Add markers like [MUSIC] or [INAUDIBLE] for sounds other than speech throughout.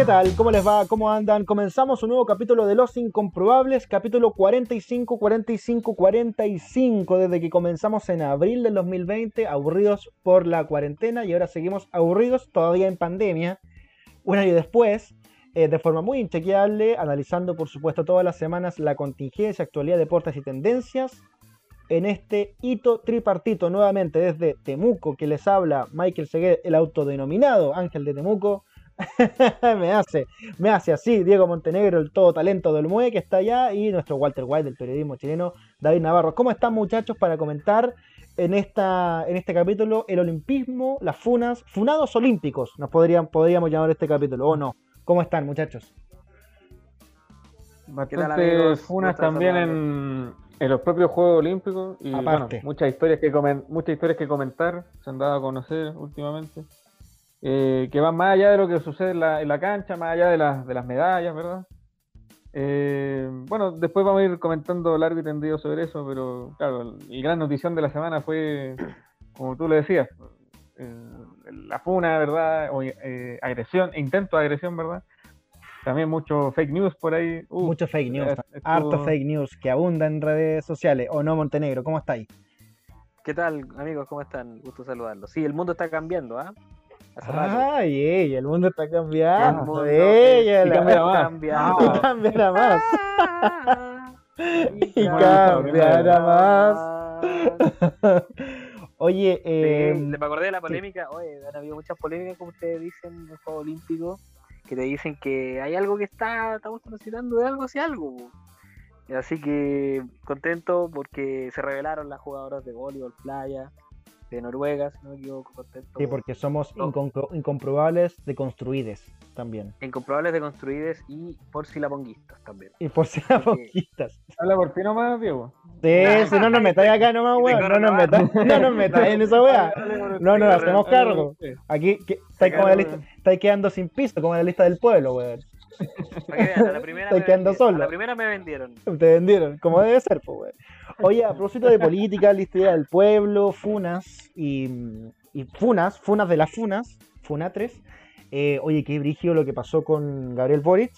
¿Qué tal? ¿Cómo les va? ¿Cómo andan? Comenzamos un nuevo capítulo de Los Incomprobables, capítulo 45, 45, 45, desde que comenzamos en abril del 2020, aburridos por la cuarentena y ahora seguimos aburridos todavía en pandemia, un año después, eh, de forma muy inchequeable, analizando por supuesto todas las semanas la contingencia, actualidad, deportes y tendencias. En este hito tripartito, nuevamente desde Temuco, que les habla Michael Segued, el autodenominado Ángel de Temuco, [LAUGHS] me hace, me hace así Diego Montenegro, el todo talento del MUE que está allá, y nuestro Walter White del periodismo chileno, David Navarro. ¿Cómo están muchachos para comentar en, esta, en este capítulo el olimpismo, las funas, funados olímpicos, nos podrían, podríamos llamar este capítulo, o no? ¿Cómo están muchachos? Bastante funas también en, en, los propios Juegos Olímpicos y muchas historias que muchas historias que comentar se han dado a conocer últimamente. Eh, que van más allá de lo que sucede en la, cancha, más allá de, de las medallas, ¿verdad? Eh, bueno, después vamos a ir comentando largo y tendido sobre eso, pero claro, la gran notición de la semana fue, como tú le decías, la funa, ¿verdad? O, eh, agresión, intento de agresión, ¿verdad? También mucho fake news por ahí. mucho fake news, harto fake news que abunda en redes sociales. ¿O no, Montenegro? ¿Cómo estáis? ¿Qué tal, amigos? ¿Cómo están? Gusto saludarlos. Sí, el mundo está cambiando, ¿ah? Ay, ella, el mundo está cambiando. ella, y cambiará más. Cambiando. [LAUGHS] Y cambiará más. y cambiará más. [LAUGHS] Oye, eh, me acordé de la polémica. Oye, han habido muchas polémicas, como ustedes dicen, en el Juego Olímpico, que te dicen que hay algo que está, estamos necesitando de algo hacia algo. Así que contento porque se revelaron las jugadoras de voleibol playa de Noruega, si no me equivoco, contento. Sí, porque somos incomprobables de construides también. Incomprobables de construides y por si la ponguistas también. Y por si la ponguistas. Habla por ti nomás, Diego. Sí, si no nos metáis acá nomás, weón. No nos metáis, no nos metáis en esa weá. No nos hacemos cargo. Aquí estáis, como la lista, estáis quedando sin piso, como en la lista del pueblo, weón. La primera, [LAUGHS] me quedando solo. la primera me vendieron. Te vendieron, como debe ser, pues. Oye, a propósito de política, la historia del pueblo, funas y, funas, funas de las funas, funatres. Eh, oye, qué brigio lo que pasó con Gabriel Boric.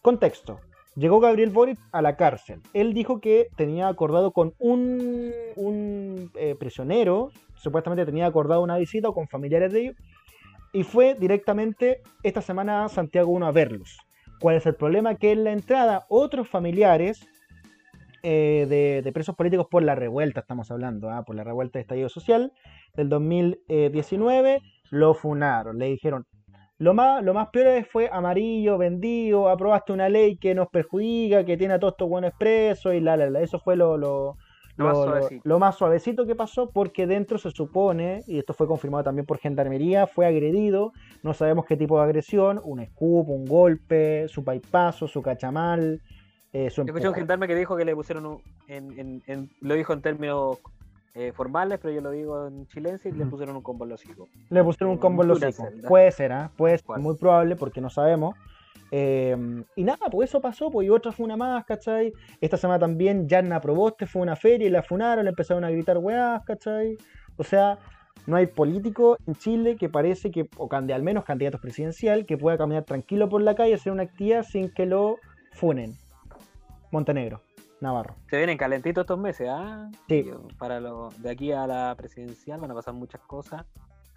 Contexto. Llegó Gabriel Boric a la cárcel. Él dijo que tenía acordado con un, un eh, prisionero, supuestamente tenía acordado una visita con familiares de ellos, y fue directamente esta semana a Santiago 1 a verlos. ¿Cuál es el problema? Que en la entrada otros familiares eh, de, presos políticos por la revuelta, estamos hablando, ¿ah? por la revuelta de estallido social del 2019, lo funaron, le dijeron, lo más, lo más peor fue amarillo, vendido, aprobaste una ley que nos perjudica, que tiene a todos estos buenos presos y la, la, la, eso fue lo, lo, lo, más suavecito que pasó porque dentro se supone, y esto fue confirmado también por Gendarmería, fue agredido, no sabemos qué tipo de agresión, un escupo, un golpe, su paipazo, su cachamal, eh, Yo escuché un gendarme que dijo que le pusieron un, en, en, lo dijo en términos eh, formales, pero yo lo digo en chilense y le pusieron un combo en los hijos. Le pusieron un combo en los hijos. Puede ser, ¿ah? Puede ser, muy probable porque no sabemos. Em, y nada, pues eso pasó, pues y otra fue una más, ¿cachai? Esta semana también Janna Proboste fue una feria y la funaron, le empezaron a gritar weás, ¿cachai? O sea, no hay político en Chile que parece que, o al menos candidatos presidencial, que pueda caminar tranquilo por la calle, hacer una actividad sin que lo funen. Montenegro, Navarro. Se vienen calentitos estos meses, ¿ah? Sí. Para lo, de aquí a la presidencial van a pasar muchas cosas.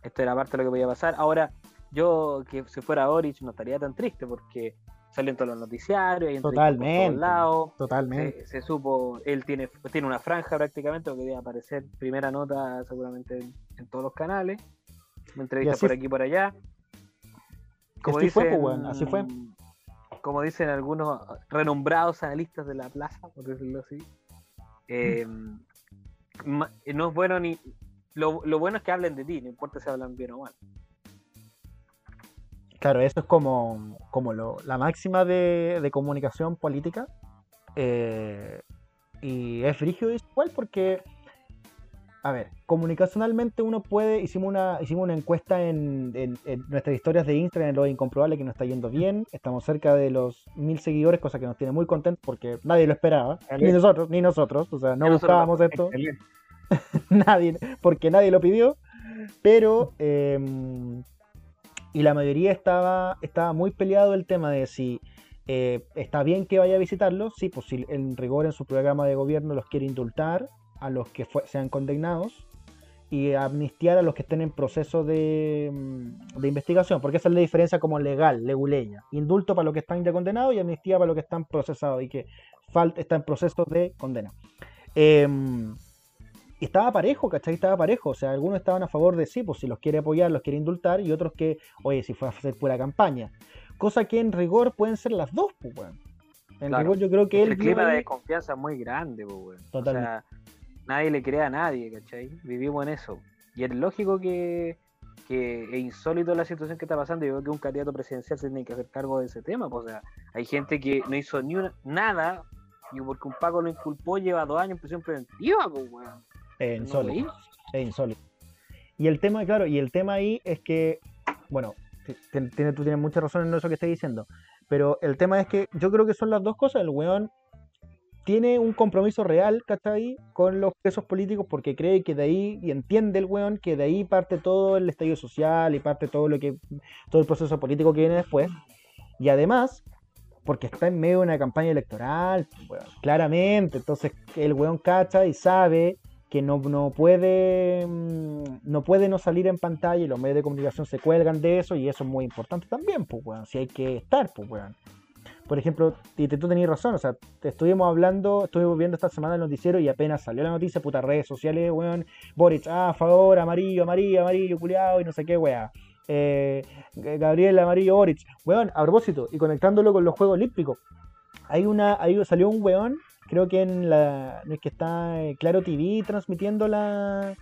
Esto era parte de lo que podía pasar. Ahora, yo que si fuera Orich no estaría tan triste porque salen todos los noticiarios, totalmente, todos lados. Totalmente. Se, supo, él tiene, tiene una franja prácticamente, que debe aparecer primera nota seguramente en, todos los canales. Entrevistas por aquí y por allá. Como así fue, pues, así fue como dicen algunos renombrados analistas de la plaza, por decirlo así, eh, no es bueno ni. Lo, bueno es que hablen de ti, no importa si hablan bien o mal. Claro, eso es como, como la máxima de, comunicación política. Eh, y es frigio igual porque a ver, comunicacionalmente uno puede, hicimos una, hicimos una encuesta en, nuestras historias de Instagram, en lo incomprobable que nos está yendo bien, estamos cerca de los mil seguidores, cosa que nos tiene muy contentos porque nadie lo esperaba, ni nosotros, ni nosotros, o sea, no buscábamos esto, [LAUGHS] nadie, porque nadie lo pidió, pero em, y la mayoría estaba, estaba muy peleado el tema de si eh, está bien que vaya a visitarlos, sí, pues si en rigor en su programa de gobierno los quiere indultar a los que sean condenados y amnistiar a los que estén en proceso de, mm, de, investigación, porque esa es la diferencia como legal, leguleña. Indulto para los que están ya condenados y amnistía para los que están procesados y que falta, está en proceso de condena. Em, y estaba parejo, ¿cachai? Estaba parejo. O sea, algunos estaban a favor de sí, pues si los quiere apoyar, los quiere indultar, y otros que, oye, si fue a hacer pura campaña. Cosa que en rigor pueden ser las dos, pues, weón. En rigor yo creo que El clima de desconfianza es muy grande, pues, weón. O sea, nadie le cree a nadie, ¿cachai? Vivimos en eso. Y es lógico que, que es insólito la situación que está pasando. Yo creo que un candidato presidencial se tiene que hacer cargo de ese tema. Pues, o sea, hay gente que no hizo ni nada y porque un Paco lo inculpó lleva dos años en prisión preventiva, pues, weón. Es insólito. Es insólito. Y el tema, claro, y el tema ahí es que, bueno, tiene, tú tienes mucha razón en eso que estás diciendo, pero el tema es que yo creo que son las dos cosas. El weón tiene un compromiso real, ¿cachai? Con los presos políticos porque cree que de ahí, y entiende el weón, que de ahí parte todo el estallido social y parte todo lo que, todo el proceso político que viene después. Y además, porque está en medio de una campaña electoral, claramente, entonces el weón cacha y sabe que no, no, puede mm, no puede no salir en pantalla y los medios de comunicación se cuelgan de eso y eso es muy importante también, pues, weón, si hay que estar, pues, weón. Por ejemplo, y tú tenías razón, o sea, estuvimos hablando, estuvimos viendo esta semana el noticiero y apenas salió la noticia, putas redes sociales, weón, Boric, ah, a favor, amarillo, amarillo, amarillo, culiado y no sé qué, weón. Eh, Gabriel Amarillo Boric, weón, a propósito, y conectándolo con los Juegos Olímpicos, hay una, ahí salió un weón creo que en la no es que está eh, Claro TV transmitiendo la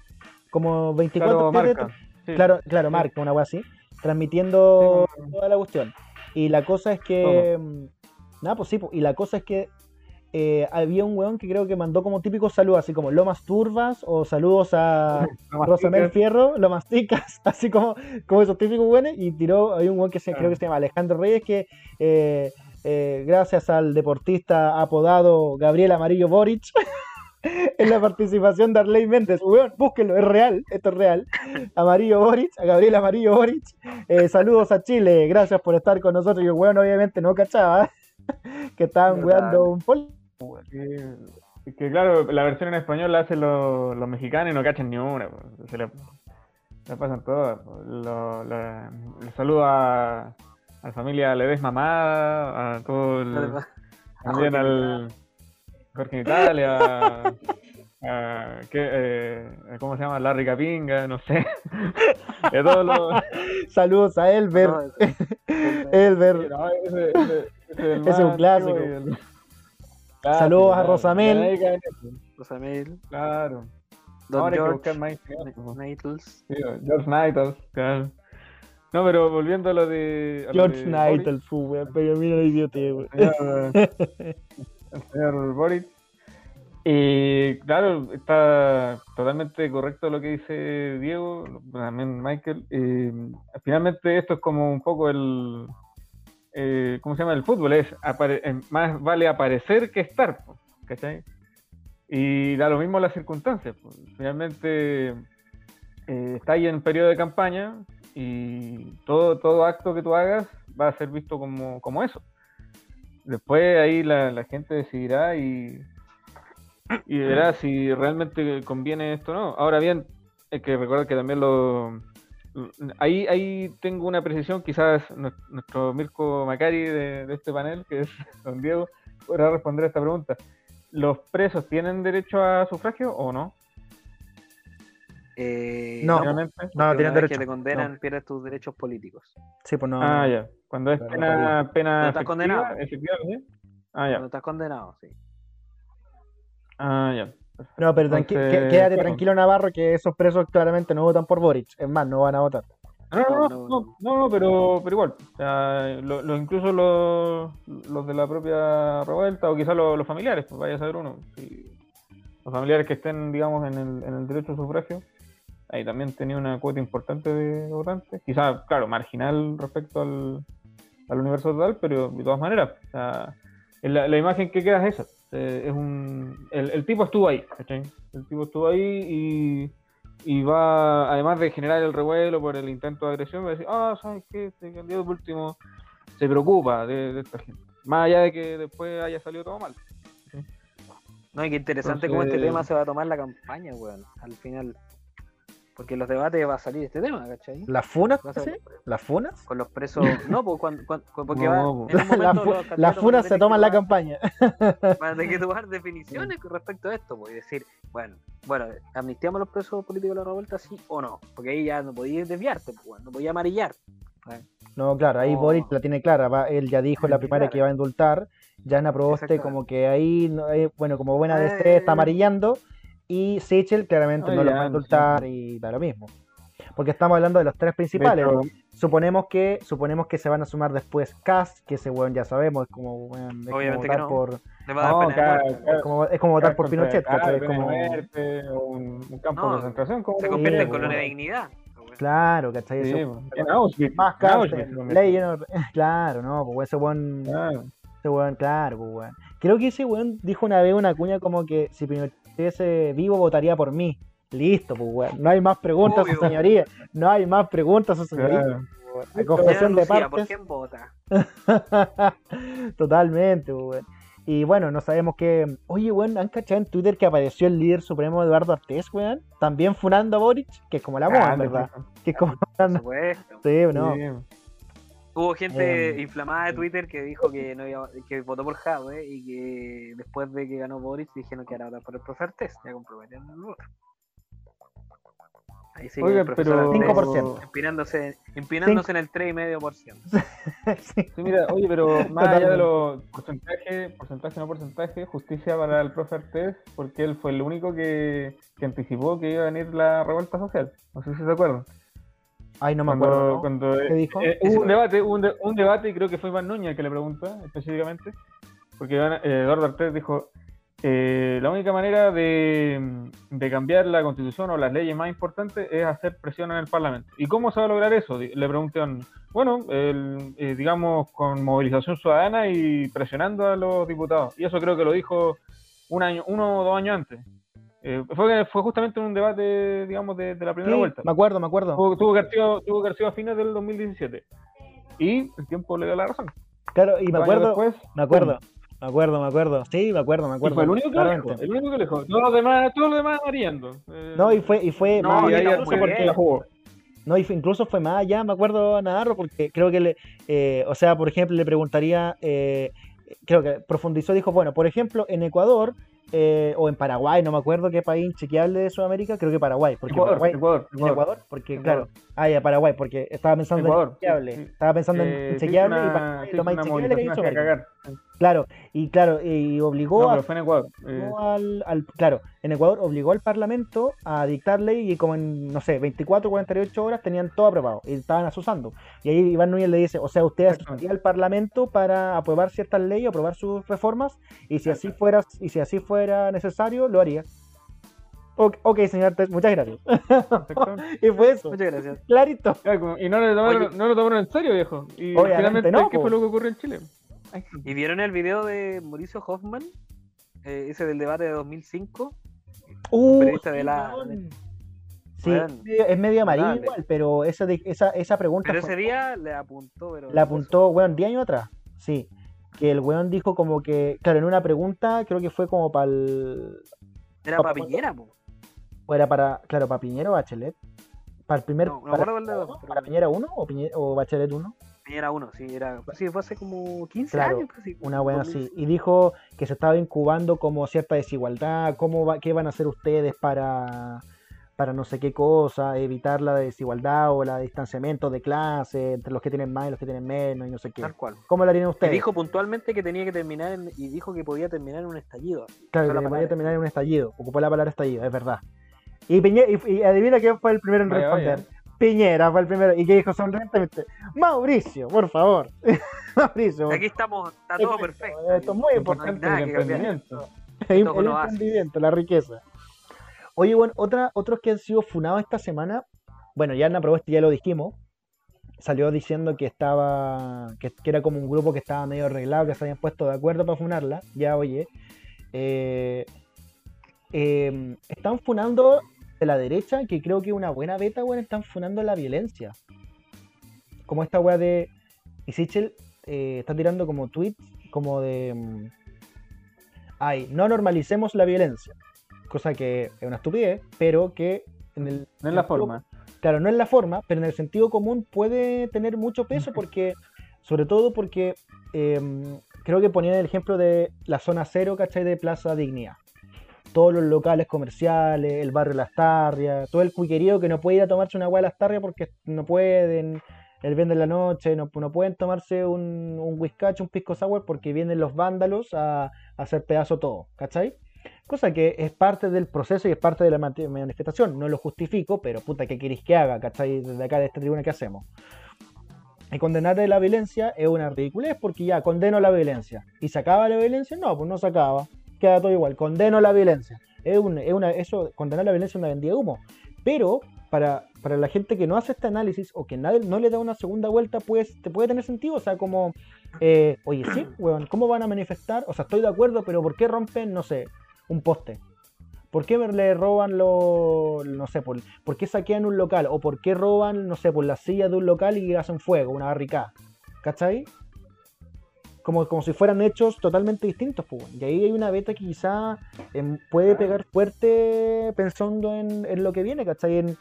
como 24 claro, claro, claro, marca, una wea así, transmitiendo toda la cuestión. Y la cosa es que mm, nada, pues sí, y la cosa es que eh, había un weón que creo que mandó como típico saludo, así como Lomas Turbas o saludos a [LAUGHS] Rosamel Fierro, Lomas Ticas, [LAUGHS] así como, como esos típicos weones, y tiró, hay un weón que se, creo que se llama Alejandro Reyes que eh, eh, gracias al deportista apodado Gabriel Amarillo Boric, [LAUGHS] en la participación de Arley Méndez. búsquenlo, es real, esto es real. Amarillo Boric, a Gabriel Amarillo Boric. Eh, saludos a Chile, gracias por estar con nosotros. Y el weón obviamente no cachaba [LAUGHS] que estaban weando un pol. que claro, la versión en español la hacen los, mexicanos y no cachan ni una. Se le, pasan todas. Lo, saludo a a la familia le ves mamá, a todo el. También al. Jorge Italia, a, eh, ¿cómo se llama? Larry Capinga, no sé. [LAUGHS] De todos los... Saludos a Elber. [LAUGHS] Elber. ese, es un clásico. Saludos a Rosamel. Rosamel. Claro. Don Ahora George Nightles. George Nightles, claro. No, pero volviendo a lo de. George Knight, el fútbol, pero mira el idiota, El señor Boris. Claro, está totalmente correcto lo que dice Diego, también Michael. finalmente esto es como un poco el, eh, ¿cómo se llama? El fútbol es más vale aparecer que estar, ¿cachai? Y da lo mismo las circunstancias. Finalmente eh, está ahí en periodo de campaña, y todo, todo acto que tú hagas va a ser visto como, como eso. Después ahí la, gente decidirá y, y verá si realmente conviene esto o no. Ahora bien, hay que recordar que también lo... Ahí, ahí tengo una precisión, quizás nuestro Mirko Macari de, de este panel, que es [LAUGHS] don Diego, podrá responder a esta pregunta. ¿Los presos tienen derecho a sufragio o no? Eh, no, no, tienen derecho. que te condenan, pierdes tus derechos políticos. Sí, pues no. Ah, ya. Cuando es pena, pena estás condenado. Ah, ya. Cuando estás condenado, sí. Ah, ya. No, pero quédate tranquilo, Navarro, que esos presos claramente no votan por Boric. Es más, no van a votar. No, no, no, no, pero, pero igual. O sea, lo, incluso los, los de la propia revuelta o quizás los, familiares, pues vaya a saber uno. los familiares que estén, digamos, en el, en el derecho a sufragio ahí también tenía una cuota importante de votantes, quizás, claro, marginal respecto al, universo total, pero de todas maneras, la, imagen que queda es esa. Eh, es un, el, tipo estuvo ahí, El tipo estuvo ahí y, y va, además de generar el revuelo por el intento de agresión, va a decir, ah, ¿sabes qué? Este candidato último se preocupa de, esta gente. Más allá de que después haya salido todo mal. No, y qué interesante cómo este tema se va a tomar la campaña, weón. Al final. Porque en los debates va a salir este tema, ¿cachai? ¿Las funas? ¿sí? ¿Las funas? Con los presos. No, pues cuando, porque va. [LAUGHS] las funas se toman la campaña. Van a tener que tomar definiciones [LAUGHS] con respecto a esto, pues, y decir, bueno, bueno, amnistiamos a los presos políticos de la revuelta, sí o no. Porque ahí ya no podías desviarte, pues, no podías amarillar. No, claro, ahí Boris la tiene clara. él ya dijo en la primaria que iba a indultar. Ya en Proboste, como que ahí, bueno, como buena de este, está amarillando y Seychelles claramente no lo va a indultar y da lo mismo. Porque estamos hablando de los tres principales. suponemos que suponemos que se van a sumar después Cast, que ese weón ya sabemos, es como, weón, es como votar por... es, como, es como votar por Pinochet, es como... un, campo de concentración. Como se convierte en colonia de dignidad. Claro, ¿cachai? Sí, en Auschwitz. Más [LAUGHS] claro, no, pues ese weón... Claro. Ese weón, claro, pues weón. Creo que ese weón dijo una vez una cuña como que si Pinochet ese vivo, votaría por mí. Listo, pues, weón. No hay más preguntas, su señoría. No hay más preguntas, su señoría. confesión de partes. ¿Por quién vota? [LAUGHS] Totalmente, pues, weón. Y bueno, no sabemos qué. Oye, weón, ¿han cachado en Twitter que apareció el líder supremo Eduardo Artés, weón? También funando a Boric, que es como la moda, ¿verdad? Que es como. Sí, no. Hubo gente em. inflamada de Twitter que dijo que no iba, que votó por Jadwe y que después de que ganó Boris dijeron que era votar por el profesor Test, ya comprometieron el voto. Ahí sigue Oiga, el pero 5%. Empinándose, empinándose en el 3,5%. [LAUGHS] sí. sí, mira, oye, pero [LAUGHS] más allá de los porcentajes, porcentaje no porcentaje, justicia para el profesor Test, porque él fue el único que, que anticipó que iba a venir la revuelta social. No sé si se acuerdan. Ay, no me acuerdo. Cuando, ¿Qué dijo? Eh, hubo un debate, un, un, debate y creo que fue Iván Núñez que le pregunta específicamente, porque eh, Eduardo Artés dijo, eh, la única manera de, de, cambiar la constitución o las leyes más importantes es hacer presión en el Parlamento. ¿Y cómo se va a lograr eso? Le preguntan, bueno, el, digamos, con movilización ciudadana y presionando a los diputados. Y eso creo que lo dijo un año, uno o dos años antes. Eh, fue, fue justamente un debate, digamos, de, la primera vuelta. Me acuerdo, me acuerdo. Tuvo, que tuvo que a fines del 2017. Y el tiempo le dio la razón. Claro, y me acuerdo, me acuerdo, me acuerdo, me acuerdo. Sí, me acuerdo, me acuerdo. fue el único que le el único que le Todos los demás, todos los demás variando. Eh, no, y fue, y fue no, más allá porque la jugó. No, y incluso fue más allá, me acuerdo a Navarro, porque creo que le, eh, o sea, por ejemplo, le preguntaría, eh, creo que profundizó, dijo, bueno, por ejemplo, en Ecuador eh, o en Paraguay, no me acuerdo qué país chequeable de Sudamérica, creo que Paraguay. Porque Ecuador, Paraguay, Ecuador, Ecuador, porque claro, ah, ya Paraguay, porque estaba pensando en chequeable, estaba pensando en chequeable y Paraguay, lo más chequeable que hizo Claro, y claro, y obligó no, fue en Ecuador. Eh. Al, claro, en Ecuador obligó al Parlamento a dictar ley y como en, no sé, 24, 48 horas tenían todo aprobado y estaban asusando. Y ahí Iván Núñez le dice, o sea, usted asistiría al Parlamento para aprobar ciertas leyes, aprobar sus reformas, y si así fuera, y si así fuera necesario, lo haría. Ok, señor muchas gracias. [LAUGHS] y fue eso. Muchas gracias. Clarito. Y no lo tomaron, no lo tomaron en serio, viejo. Y finalmente, no, ¿qué fue lo que ocurrió en Chile? ¿Y vieron el video de Mauricio Hoffman? Eh, ese del debate de 2005. Uh, periodista de la. Sí, es medio amarillo igual, pero esa, esa, esa pregunta. Pero ese día le apuntó, pero. Le apuntó, weón, 10 años atrás. Sí. Que el weón dijo como que. Claro, en una pregunta, creo que fue como para el. Era para Piñera, po. O era para. Claro, para Piñera o Bachelet. Para el primer. No, para, para, Piñera 1 o, o Bachelet 1? Era uno, sí, era, sí, fue hace como 15 años. una buena así. Y dijo que se estaba incubando como cierta desigualdad, cómo va, qué van a hacer ustedes para, para no sé qué cosa, evitar la desigualdad o el distanciamiento de clase entre los que tienen más y los que tienen menos y no sé qué. Tal cual. ¿Cómo lo harían ustedes? dijo puntualmente que tenía que terminar y dijo que podía terminar en un estallido. Claro, que podía terminar en un estallido. Ocupó la palabra estallido, es verdad. Y, y, adivina quién fue el primero en responder. Piñera fue el primero. ¿Y que dijo sonrientemente? Mauricio, por favor. [LAUGHS] Mauricio. Aquí estamos, está todo perfecto. Esto es muy importante. el emprendimiento. El, emprendimiento, la riqueza. Oye, bueno, otra, otros que han sido funados esta semana. Bueno, ya Ana Proboste ya lo dijimos. Salió diciendo que estaba. Que, era como un grupo que estaba medio arreglado, que se habían puesto de acuerdo para funarla. Ya, oye. Eh, eh, están funando de la derecha, que creo que una buena beta, weón, están funando la violencia. Como esta weá de. Y Sichel eh, está tirando como tweets como de. Mm, ay, no normalicemos la violencia. Cosa que es una estupidez, pero que en el. No es la forma. Claro, no es la forma, pero en el sentido común puede tener mucho peso porque. Sobre todo porque. Em, creo que ponía el ejemplo de la zona cero, ¿cachai? De Plaza Dignidad todos los locales comerciales, el barrio Las Tarrias, todo el cuiquerío que no puede ir a tomarse una agua de Las Tarrias porque no pueden, el vende en la noche, no, no pueden tomarse un, un un pisco sour porque vienen los vándalos a, hacer pedazo todo, ¿cachai? Cosa que es parte del proceso y es parte de la manifestación. No lo justifico, pero puta, ¿qué queréis que haga? ¿Cachai? Desde acá de esta tribuna, ¿qué hacemos? Y condenar la violencia es una ridiculez porque ya condeno la violencia. ¿Y se acaba la violencia? No, pues no se acaba queda todo igual. Condeno la violencia. Es, una, eso, condenar la violencia es una vendida de humo. Pero para, para la gente que no hace este análisis o que nadie, no le da una segunda vuelta, pues te puede tener sentido. O sea, como, eh, oye, sí, weón, ¿cómo van a manifestar? O sea, estoy de acuerdo, pero ¿por qué rompen, no sé, un poste? ¿Por qué le roban los, no sé, por, por, qué saquean un local? ¿O por qué roban, no sé, por la silla de un local y hacen fuego, una barricada? ¿Cachai? Como, como si fueran hechos totalmente distintos. Pues. Y ahí hay una beta que quizá em, puede pegar fuerte pensando en, en, lo que viene, ¿cachai? En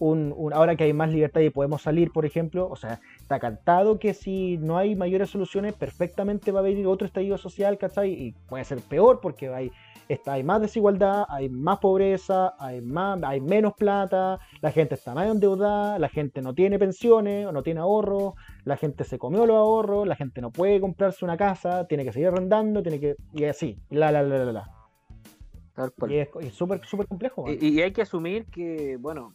un, ahora que hay más libertad y podemos salir, por ejemplo, o sea, está cantado que si no hay mayores soluciones, perfectamente va a venir otro estallido social, ¿cachai? Y puede ser peor porque hay está, hay más desigualdad, hay más pobreza, hay, más, hay menos plata, la gente está más endeudada, la gente no tiene pensiones o no tiene ahorros, la gente se comió los ahorros, la gente no puede comprarse una casa, tiene que seguir arrendando, tiene que. y así, la la la la la. Y es súper súper complejo. Y, hay que asumir que, bueno,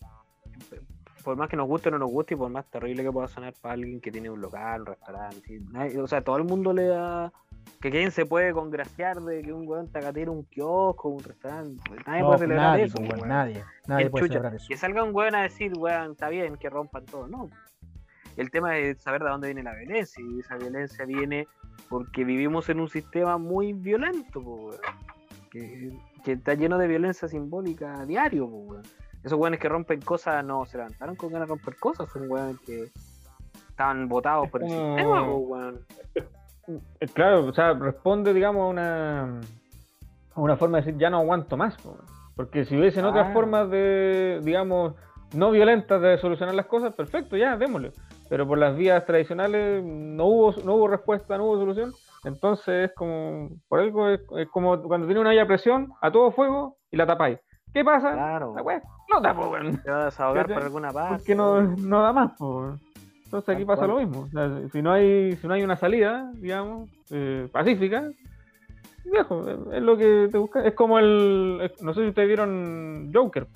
por más que nos guste o no nos guste, y por más terrible que pueda sonar para alguien que tiene un local, un restaurante, o sea, todo el mundo le da que quién se puede congraciar de que un weón tacatera un kiosco, un restaurante. Nadie puede celebrar eso. Pues, nadie, nadie puede celebrar eso. Que salga un weón a decir, weón, está bien, que rompan todo. No. El tema es saber de dónde viene la violencia. Y esa violencia viene porque vivimos en un sistema muy violento, weón. Que, está lleno de violencia simbólica a diario, weón. Esos weones que rompen cosas no se levantaron con ganas de romper cosas, son weones que estaban votados por el sistema, weón. Eh, claro, o sea, responde, digamos, a una, una forma de decir, ya no aguanto más. Porque si hubiesen otras ah. formas de, digamos, no violentas de solucionar las cosas, perfecto, ya, démosle. Pero por las vías tradicionales no hubo, no hubo respuesta, no hubo solución. Entonces es como, por algo es, como cuando tiene una olla presión a todo fuego y la tapáis. ¿Qué pasa? Claro. La no tapo, weón. Te va a desahogar por alguna parte. Porque no, no da más, pues. Entonces aquí pasa lo mismo. si no hay, si no hay una salida, digamos, eh, pacífica, viejo, es, lo que te buscas. Es como el. no sé si ustedes vieron Joker.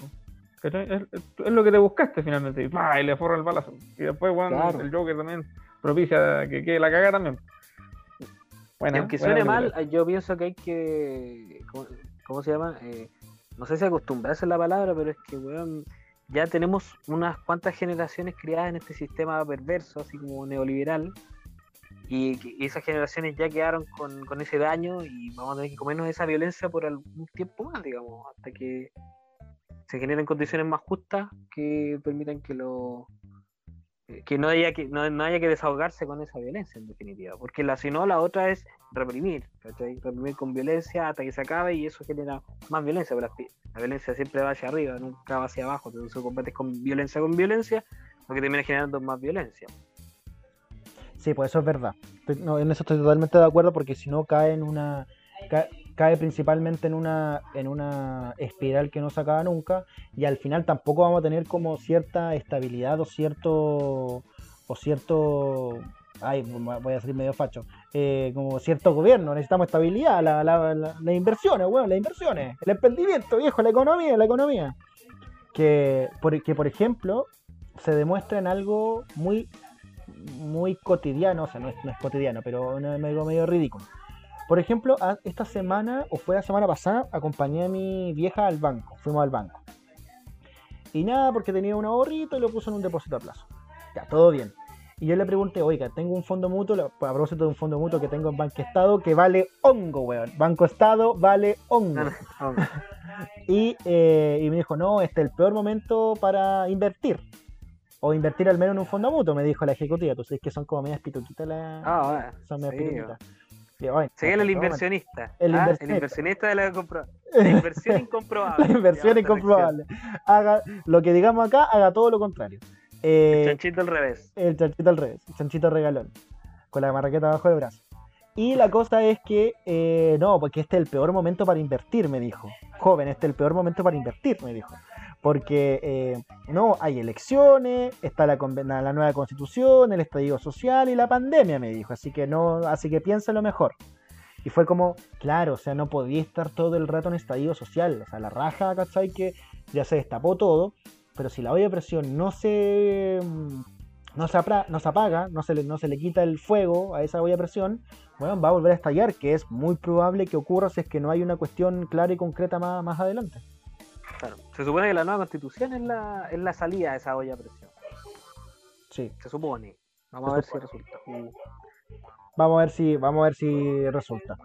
Es, lo que te buscaste finalmente. Y, le forra el balazo. Y después, bueno, el Joker también propicia que quede la cagada también. Bueno, aunque suene mal, yo pienso que hay que. ¿Cómo, se llama? Eh, no sé si acostumbrarse a la palabra, pero es que, ya tenemos unas cuantas generaciones criadas en este sistema perverso, así como neoliberal, y, esas generaciones ya quedaron con, ese daño y vamos a tener que comernos esa violencia por algún tiempo más, digamos, hasta que se generen condiciones más justas que permitan que lo que no haya que no, haya que desahogarse con esa violencia en definitiva. Porque la si no la otra es reprimir reprimir con violencia hasta que se acabe y eso genera más violencia la, violencia siempre va hacia arriba nunca va hacia abajo entonces combates con violencia con violencia lo que termina generando más violencia. Sí pues eso es verdad. En eso estoy totalmente de acuerdo porque si no cae en una cae principalmente en una, en una espiral que no se acaba nunca y al final tampoco vamos a tener como cierta estabilidad o cierto o cierto ay voy a salir medio facho eh, como cierto gobierno necesitamos estabilidad la, la, las inversiones bueno las inversiones el emprendimiento viejo la economía la economía que por, que por ejemplo se demuestra en algo muy muy cotidiano o sea no es, no es cotidiano pero es medio, medio ridículo por ejemplo, esta semana, o fue la semana pasada, acompañé a mi vieja al banco. Fuimos al banco. Y nada, porque tenía un ahorrito y lo puso en un depósito a plazo. Ya, todo bien. Y yo le pregunté, oiga, tengo un fondo mutuo, a propósito de un fondo mutuo que tengo en Banco Estado que vale hongo, weón. Banco Estado vale hongo. [LAUGHS] y, eh, y me dijo, no, este es el peor momento para invertir. O invertir al menos en un fondo mutuo, me dijo la ejecutiva. Tú sabes que son como medias pituquitas las. Ah, son medias pituquitas. Sí, el inversionista. El, ¿ah? el, inversionista de la, [LAUGHS] la inversión incomprobable. la inversión incomprobable. Haga lo que digamos acá, haga todo lo contrario. Eh, el chanchito al revés. El chanchito al revés. El chanchito regalón. Con la marraqueta abajo del brazo. Y la cosa es que, eh, no, porque este es el peor momento para invertir, me dijo. Joven, este es el peor momento para invertir, me dijo. Porque, eh, no, hay elecciones, está la, la nueva constitución, el estallido social y la pandemia, me dijo. Así que no, así que lo mejor. Y fue como, claro, o sea, no podía estar todo el rato en estallido social. O sea, la raja, ¿cachai? Que ya se destapó todo. Pero si la olla de presión no se, no se, no se apaga, no se, le, no se le quita el fuego a esa olla de presión, bueno, va a volver a estallar, que es muy probable que ocurra si es que no hay una cuestión clara y concreta más, más adelante. Claro, se supone que la nueva constitución es la, es la salida de esa olla de presión. Sí. Se supone. Vamos a ver si resulta. Vamos a ver si, vamos a ver si resulta.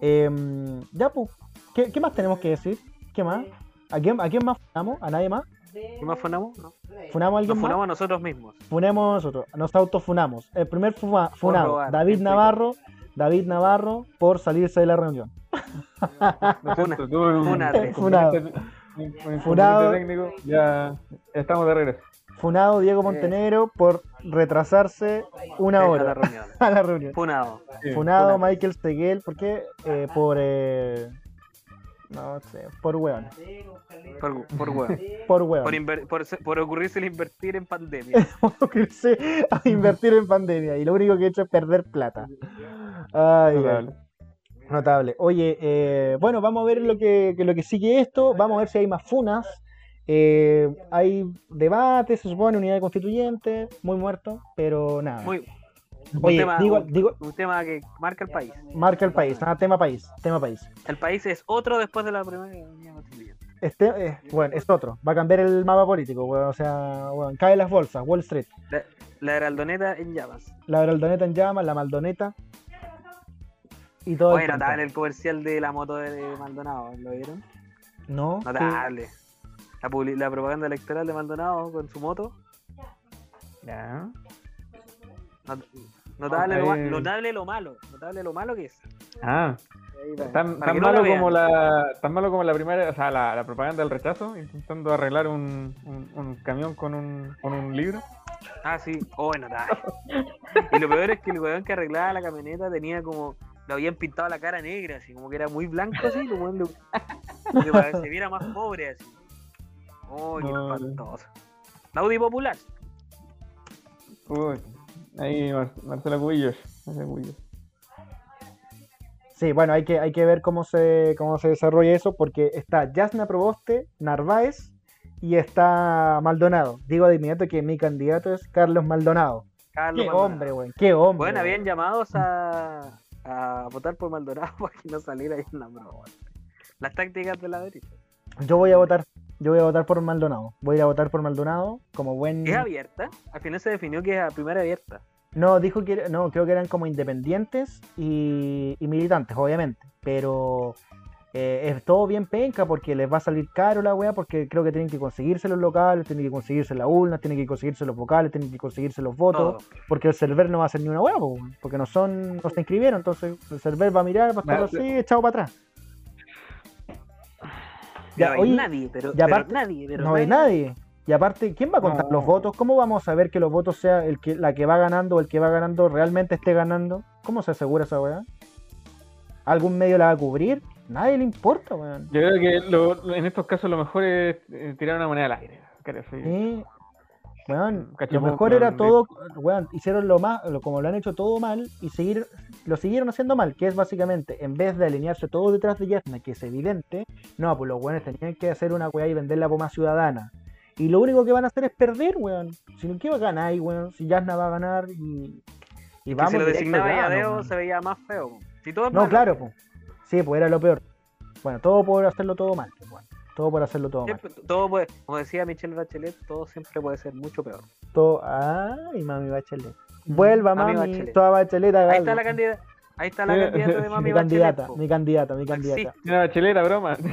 Em, ya, pues, ¿qué, ¿qué, más tenemos que decir? ¿Qué más? ¿A quién, ¿A quién más funamos? ¿A nadie más? ¿Qué más funamos? No. ¿Funamos a alguien Nos funamos a nosotros mismos. Funemos nosotros, nos autofunamos. El primer fuma, funado, David Navarro, David Navarro, por salirse de la reunión. [LAUGHS] funado. Funado. técnico, ya estamos de regreso. Funado Diego Montenegro por retrasarse una hora [LAUGHS] a la reunión. Funado. Funado Michael Seguel, ¿por qué? Eh, por eh, no sé, por weón. Por, [LAUGHS] por weón. Por weón. Por, por, ocurrirse el invertir en pandemia. [LAUGHS] por ocurrirse a invertir en pandemia. Y lo único que he hecho es perder plata. Ay, Notable. Notable. Oye, eh, bueno, vamos a ver lo que, lo que sigue esto. Vamos a ver si hay más funas. Eh, hay debates, se supone, unidad constituyente, muy muerto, pero nada. Muy, un, tema, digo, digo, un tema que marca el país. Marca el país, ah, tema país, tema país. El país es otro después de la primera este, eh, bueno, es otro. Va a cambiar el mapa político, o sea, bueno, cae las bolsas, Wall Street. La, la heraldoneta en llamas. La heraldoneta en llamas, la maldoneta. Y todo bueno, estaba en el comercial de la moto de Maldonado, ¿lo vieron? No. Notable. La, la propaganda electoral de Maldonado con su moto. Ya. Notable, lo, notable lo malo, notable lo malo que es. Ah, tan, malo como la, tan malo como la primera, o sea, la, propaganda del rechazo, intentando arreglar un, un, camión con un, con un libro. Ah, sí, oh, notable. y lo peor es que el weón que arreglaba la camioneta tenía como, lo habían pintado la cara negra, así como que era muy blanco, así, como, lo, que se viera más pobre, así. Oh, qué espantoso. Audi popular. Uy. Ahí Marcelo Cubillos. Sí, bueno, hay que, hay que ver cómo se, cómo se desarrolla eso, porque está Yasna Proboste, Narváez y está Maldonado. Digo de inmediato que mi candidato es Carlos Maldonado. Carlos qué hombre, güey, qué hombre. Bueno, habían llamados a, a votar por Maldonado [LAUGHS] para que no saliera ahí en la broma. Las tácticas de la derecha. Yo voy a votar. Yo voy a votar por Maldonado. Voy a ir a votar por Maldonado como buen. ¿Es abierta? Al final se definió que es a primera abierta. No, dijo que no, creo que eran como independientes y, militantes, obviamente. Pero eh, es todo bien penca porque les va a salir caro la weá, porque creo que tienen que conseguirse los locales, tienen que conseguirse las urnas, tienen que conseguirse los vocales, tienen que conseguirse los votos, porque el server no va a hacer ni una weá, porque no son, no se inscribieron, entonces el server va a mirar, va a estar así, echado para atrás. Ya, no hay nadie, pero, nadie, no hay nadie. Y aparte, ¿quién va a contar los votos? ¿Cómo vamos a saber que los votos sea el que la que va ganando o el que va ganando realmente esté ganando? ¿Cómo se asegura esa weá? ¿Algún medio la va a cubrir? Nadie le importa, weón. Yo creo que en estos casos lo mejor es eh, tirar una moneda al aire. Sí, lo mejor era todo, weón, hicieron lo más, como lo han hecho todo mal y seguir, lo siguieron haciendo mal, que es básicamente, en vez de alinearse todo detrás de Yasna, que es evidente, no, pues los weones tenían que hacer una weá y venderla por más ciudadana. Y lo único que van a hacer es perder, weón. Si no, ¿qué va a ganar ahí, weón? Si Yasna va a ganar y, y vamos. Si lo designaba Yadeo se veía más feo. Si todo no, claro, pues. Sí, pues era lo peor. Bueno, todo por hacerlo todo mal. Pues, Todo por hacerlo todo mal. Todo puede, como decía Michelle Bachelet, todo siempre puede ser mucho peor. Todo, ay, mami Bachelet. Mm, Vuelva, mami, Bachelet. toda Bachelet. Ahí está la candidata. Ahí está la candidata de [LAUGHS] Mami mi candidata, Mi candidata, mi candidata. Sí. Bachelet, broma. [LAUGHS]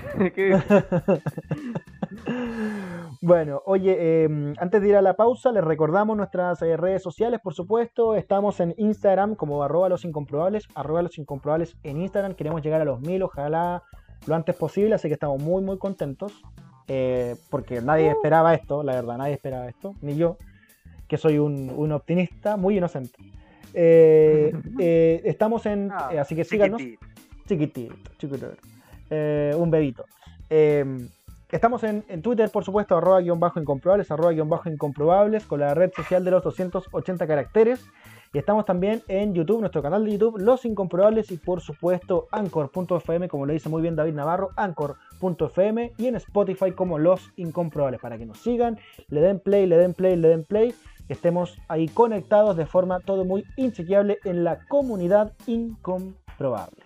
[LAUGHS] bueno, oye, em, antes de ir a la pausa, les recordamos nuestras eh, redes sociales, por supuesto. Estamos en Instagram como arroba los incomprobables, arroba los incomprobables en Instagram. Queremos llegar a los mil, ojalá lo antes posible, así que estamos muy, muy contentos. Eh, porque nadie esperaba esto, la verdad, nadie esperaba esto, ni yo, que soy un, un optimista muy inocente. Eh, [LAUGHS] eh, estamos en. Ah, así que síganos. Chiquitito, chiquitito. un bebito. estamos en, Twitter, por supuesto, arroba guion bajo incomprobables, arroba guion bajo incomprobables, con la red social de los 280 caracteres. Y estamos también en YouTube, nuestro canal de YouTube, Los Incomprobables, y por supuesto, Anchor.fm, como le dice muy bien David Navarro, Anchor.fm, y en Spotify como Los Incomprobables, para que nos sigan, le den play, le den play, le den play estemos ahí conectados de forma todo muy inchequeable en la comunidad incomprobable.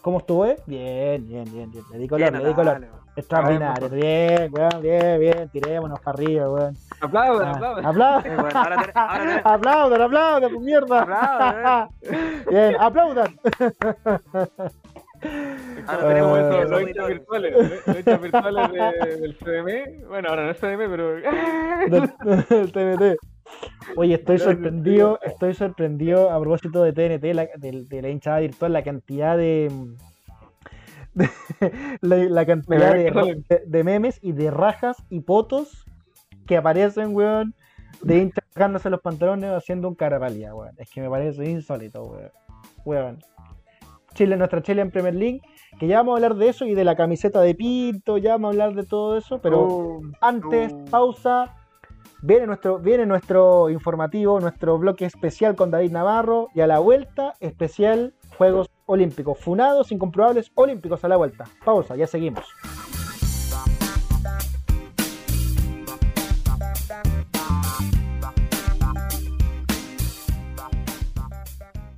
¿Cómo estuve? Bien, bien, bien, bien. Le di color, le di color. Extraordinario. Bien, weón, bien, bien. Tirémonos para arriba, weón. Aplaudan, aplaudan. Aplaudan. Aplaudan, aplaudan, pues mierda. Aplaudan. Bien, aplaudan. Ahora tenemos uh, los hechos virtuales, los hechos virtuales del CDM. Bueno, ahora no es CDM, pero. del TNT. Oye, estoy sorprendido, estoy sorprendido a propósito de TNT, de, la hinchada virtual, la cantidad de, [LAUGHS] la, cantidad de, memes y de rajas y potos que aparecen, weón, de hinchas sacándose los pantalones haciendo un carapalia, weón. Es que me parece insólito, weón. weón. Chile, nuestra Chile en Premier League, que ya vamos a hablar de eso y de la camiseta de Pinto, ya vamos a hablar de todo eso, pero oh, antes, oh. pausa, Viene nuestro, viene nuestro informativo, nuestro bloque especial con David Navarro y a la vuelta especial Juegos Olímpicos. Funados, incomprobables, olímpicos a la vuelta. Pausa, ya seguimos.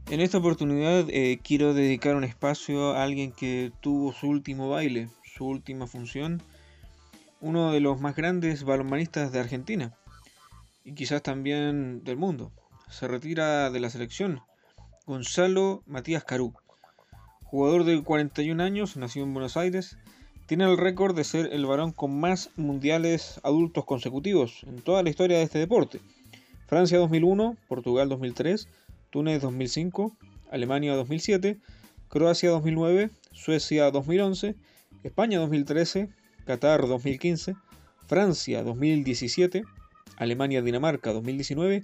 En esta oportunidad eh, quiero dedicar un espacio a alguien que tuvo su último baile, su última función, uno de los más grandes balonmanistas de Argentina, y quizás también del mundo. Se retira de la selección Gonzalo Matías Carú, jugador de 41 años, nacido en Buenos Aires, tiene el récord de ser el varón con más mundiales adultos consecutivos en toda la historia de este deporte. Francia 2001, Portugal 2003, Túnez 2005, Alemania 2007, Croacia 2009, Suecia 2011, España 2013, Qatar 2015, Francia 2017, Alemania-Dinamarca 2019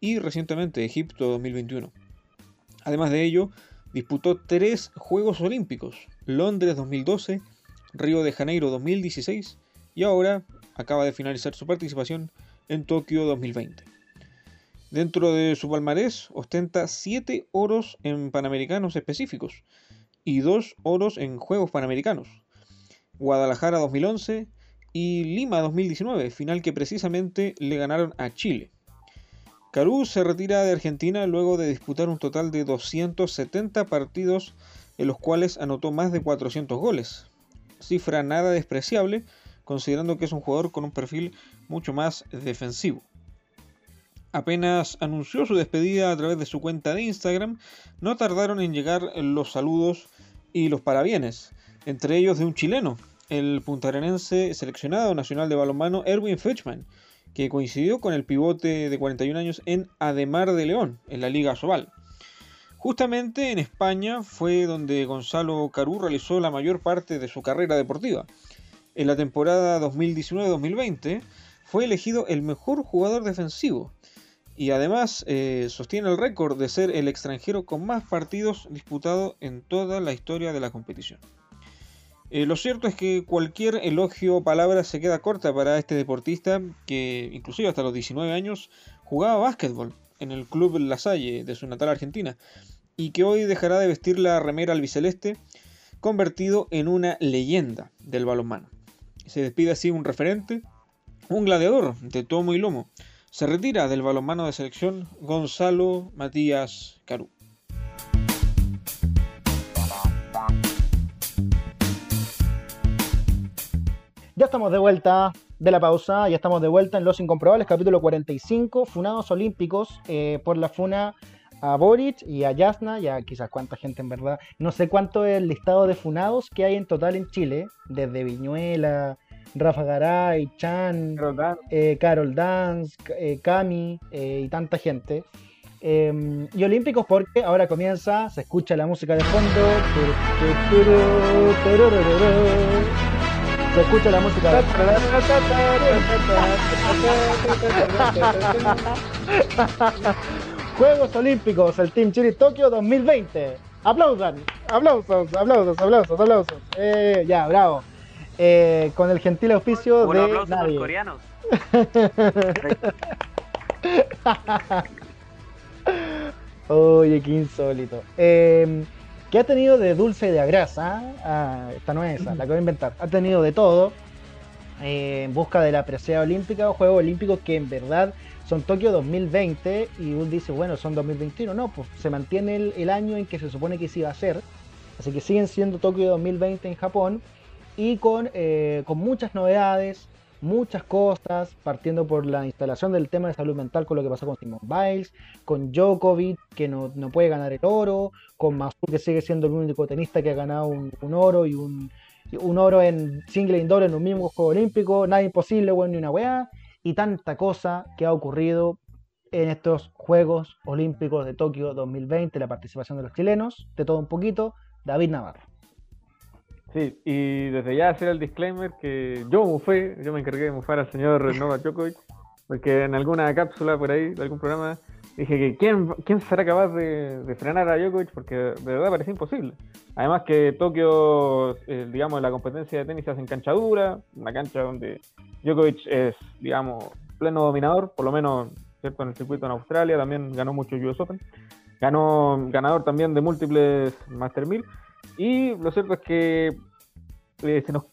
y recientemente Egipto 2021. Además de ello, disputó tres Juegos Olímpicos, Londres 2012, Río de Janeiro 2016 y ahora acaba de finalizar su participación en Tokio 2020. Dentro de su palmarés ostenta 7 oros en Panamericanos específicos y 2 oros en Juegos Panamericanos. Guadalajara 2011, y Lima 2019, final que precisamente le ganaron a Chile. Carú se retira de Argentina luego de disputar un total de 270 partidos en los cuales anotó más de 400 goles. Cifra nada despreciable considerando que es un jugador con un perfil mucho más defensivo. Apenas anunció su despedida a través de su cuenta de Instagram, no tardaron en llegar los saludos y los parabienes, entre ellos de un chileno, el puntarenense seleccionado nacional de balonmano Erwin Fetchman, que coincidió con el pivote de 41 años en Ademar de León, en la Liga Sobal. Justamente en España fue donde Gonzalo Carú realizó la mayor parte de su carrera deportiva. En la temporada 2019-2020 fue elegido el mejor jugador defensivo y además eh, sostiene el récord de ser el extranjero con más partidos disputados en toda la historia de la competición. Eh, lo cierto es que cualquier elogio o palabra se queda corta para este deportista que inclusive hasta los 19 años jugaba básquetbol en el club La Salle de su natal Argentina y que hoy dejará de vestir la remera albiceleste convertido en una leyenda del balonmano. Se despide así un referente, un gladiador de tomo y lomo. Se retira del balonmano de selección Gonzalo Matías Carú. estamos de vuelta de la pausa, ya estamos de vuelta en Los Incomprobables, capítulo 45, Funados Olímpicos, eh, por la funa a Boric y a Yasna, ya quizás cuánta gente en verdad. No sé cuánto es el listado de funados que hay en total en Chile, desde Viñuela, Rafa Garay, Chan, Carol Dance, eh, Cami eh, y tanta gente. Em, y olímpicos porque ahora comienza, se escucha la música de fondo. Se escucha la música. [LAUGHS] Juegos Olímpicos, el Team Chile Tokio 2020. Aplaudan, aplausos, aplausos, aplausos, aplausos. Eh, ya, bravo. Eh, con el gentil oficio de nadie. coreanos. [LAUGHS] Oye, qué insólito. Eh, ¿Qué ha tenido de dulce y de grasa? Ah, esta no es esa, la que voy a inventar. Ha tenido de todo eh, en busca de la presea olímpica o Juegos Olímpicos que en verdad son Tokio 2020 y uno dice, bueno, son 2021. No, pues se mantiene el, año en que se supone que se iba a hacer. Así que siguen siendo Tokio 2020 en Japón y con, eh, con muchas novedades, muchas cosas, partiendo por la instalación del tema de salud mental con lo que pasó con Simon Biles, con Djokovic que no, puede ganar el oro, con Masu que sigue siendo el único tenista que ha ganado un, oro y un, un, oro en single indoor en un mismo juego olímpico, nada imposible, bueno, ni una weá, y tanta cosa que ha ocurrido en estos Juegos Olímpicos de Tokio 2020, la participación de los chilenos, de todo un poquito, David Navarro. Sí, y desde ya hacer el disclaimer que yo mufé, yo me encargué de mufar al señor [LAUGHS] Novak Djokovic, porque en alguna cápsula por ahí, de algún programa, dije que quién, quién será capaz de, frenar a Djokovic, porque de verdad parece imposible. Además que Tokio, eh, digamos, la competencia de tenis hace en cancha dura, una cancha donde Djokovic es, digamos, pleno dominador, por lo menos ¿cierto? en el circuito en Australia, también ganó mucho US Open, ganó ganador también de múltiples Master 1000 y lo cierto es que eh, se, nos,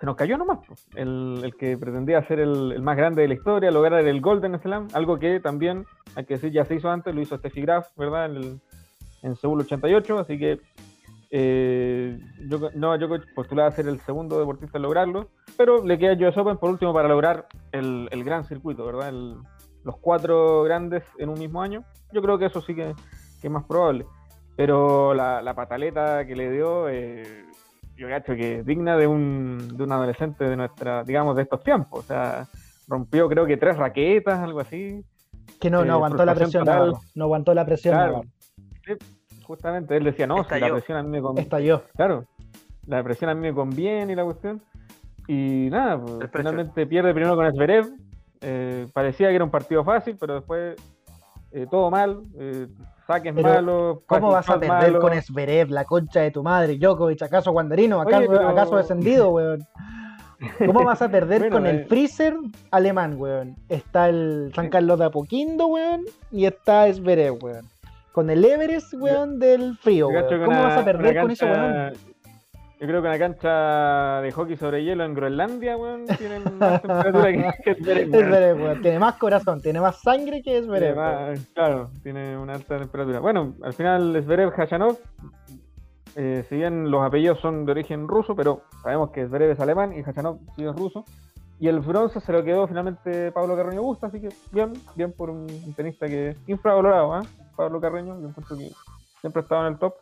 se nos cayó nomás el, el, que pretendía ser el, más grande de la historia, lograr el Golden Slam, algo que también, hay que decir, ya se hizo antes, lo hizo Steffi Graf, ¿verdad? En, el, en Seúl 88, así que yo, no, yo postulaba ser el segundo deportista en lograrlo, pero le queda a US Open por último para lograr el, el gran circuito, ¿verdad? los cuatro grandes en un mismo año. Yo creo que eso sí que, que es más probable. Pero la, la pataleta que le dio, eh, yo cacho que es digna de un, de un adolescente de nuestra, digamos, de estos tiempos. O sea, rompió creo que tres raquetas, algo así. Que no, no eh, aguantó la presión, no aguantó la presión. justamente, él decía, no, si la presión a mí me conviene. Estalló. Claro, la presión a mí me conviene y la cuestión. Y nada, pues, finalmente pierde primero con Zverev. Eh, parecía que era un partido fácil, pero después eh, todo mal. Saques malos. ¿Cómo vas a perder con Esberev, la concha de tu madre? Djokovic, ¿acaso Guanderino? ¿Acaso, descendido, weón? [LAUGHS] ¿Cómo vas a perder con el eh, Freezer alemán, weón? Está el San Carlos de Apoquindo, weón, y está Esberev, weón. Con el Everest, weón, del frío, weón. ¿Cómo vas a perder con ese weón? Yo creo que una cancha de hockey sobre hielo en Groenlandia, weón, tiene más temperatura que, que weón. Tiene más corazón, tiene más sangre que Zverev. Claro, tiene una alta temperatura. Bueno, al final Zverev Hashanov, eh, si bien los apellidos son de origen ruso, pero sabemos que Zverev es alemán y Hashanov sí es ruso. Y el bronce se lo quedó finalmente Pablo Carreño Busta, así que bien, bien por un tenista que infravalorado, ¿eh? Pablo Carreño, yo encuentro que siempre ha estado en el top.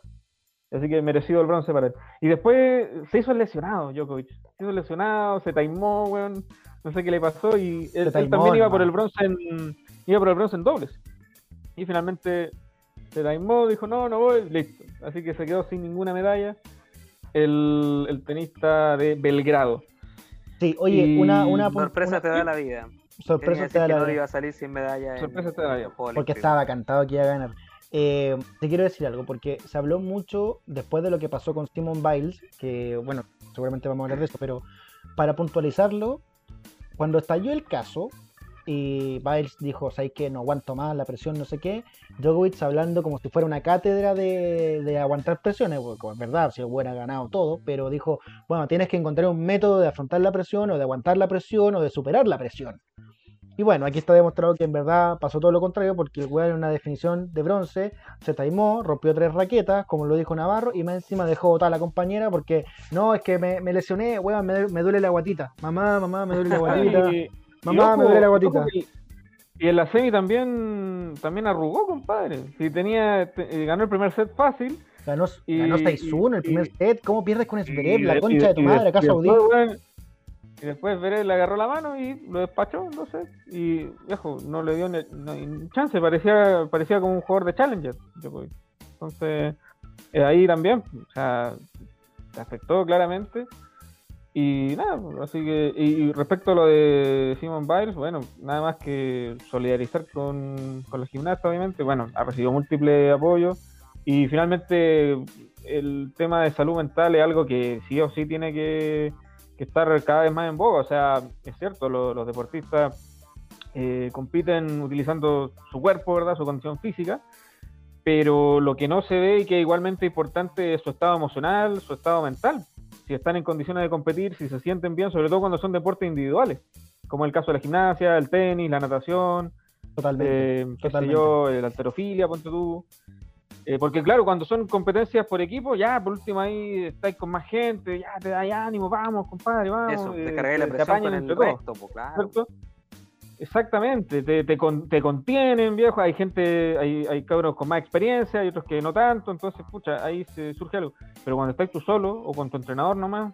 Así que merecido el bronce para él. Y después se hizo lesionado Djokovic. Se hizo lesionado, se taimó, weón. No sé qué le pasó. Y él, también iba por el bronce en. Iba por el bronce en dobles. Y finalmente se taimó, dijo, no, no voy, listo. Así que se quedó sin ninguna medalla. El, tenista de Belgrado. Sí, oye, una, una sorpresa te da la vida. Sorpresa te da la vida. no iba a salir sin medalla. Sorpresa te da la vida. Porque estaba cantado que iba a ganar. Eh, te quiero decir algo, porque se habló mucho después de lo que pasó con Simon Biles, que bueno, seguramente vamos a hablar de eso, pero para puntualizarlo, cuando estalló el caso, y Biles dijo, ¿sabes que No aguanto más la presión, no sé qué. Djokovic hablando como si fuera una cátedra de, aguantar presiones, porque es verdad, si hubiera ganado todo, pero dijo, bueno, tienes que encontrar un método de afrontar la presión, o de aguantar la presión, o de superar la presión. Y bueno, aquí está demostrado que en verdad pasó todo lo contrario, porque el weón en una definición de bronce se taimó, rompió tres raquetas, como lo dijo Navarro, y más encima dejó botar a la compañera porque no, es que me, lesioné, weón, me, duele la guatita. Mamá, mamá, me duele la [LAUGHS] guatita. mamá, me duele la guatita. Y en la semi también, también arrugó, compadre. Si tenía, eh, ganó el primer set fácil. Ganó, ganó 6-1 el primer set. ¿Cómo pierdes con Zverev? La concha de tu madre, acá Saudí. Y después Zverev le agarró la mano y lo despachó, no sé. Y, viejo, no le dio ni, chance. Parecía, parecía como un jugador de Challenger. Entonces, eh, ahí también, o sea, se afectó claramente. Y nada, así que, y, respecto a lo de Simon Biles, bueno, nada más que solidarizar con, con los gimnastas, obviamente. Bueno, ha recibido múltiple apoyo y finalmente el tema de salud mental es algo que sí o sí tiene que, estar cada vez más en boga. O sea, es cierto, los deportistas eh, compiten utilizando su cuerpo, ¿verdad? Su condición física, pero lo que no se ve y que es igualmente importante es su estado emocional, su estado mental si están en condiciones de competir, si se sienten bien, sobre todo cuando son deportes individuales, como el caso de la gimnasia, el tenis, la natación, totalmente, eh, la alterofilia, ponte tú. Eh, porque claro, cuando son competencias por equipo, ya por último ahí estáis con más gente, ya te da ánimo, vamos, compadre, vamos. Eso, te eh, la presión con el resto, pues, claro. Exactamente, te, te, te, contienen, viejo. Hay gente, hay, hay cabros con más experiencia, hay otros que no tanto, entonces, pucha, ahí se surge algo. Pero cuando estás tú solo o con tu entrenador nomás.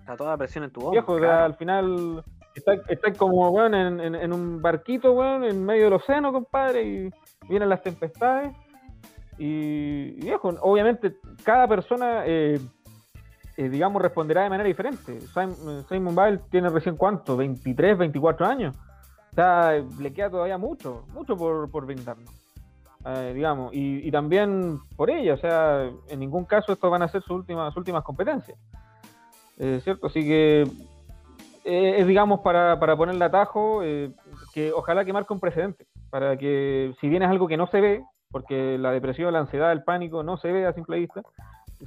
Está toda la presión en tu hombro. Viejo, al final estás está como, weón, en, en, un barquito, weón, en medio del océano, compadre, y vienen las tempestades. Y, obviamente, cada persona, eh, eh, digamos, responderá de manera diferente. Simon, Simon Biles tiene recién cuánto, 23, 24 años o sea, le queda todavía mucho, mucho por, por brindarnos. Eh, digamos, y, también por ella, o sea, en ningún caso estos van a ser sus últimas, últimas competencias. Eh, ¿Cierto? Así que eh, es, digamos, para, para ponerle atajo, que ojalá que marque un precedente, para que si bien es algo que no se ve, porque la depresión, la ansiedad, el pánico no se ve a simple vista,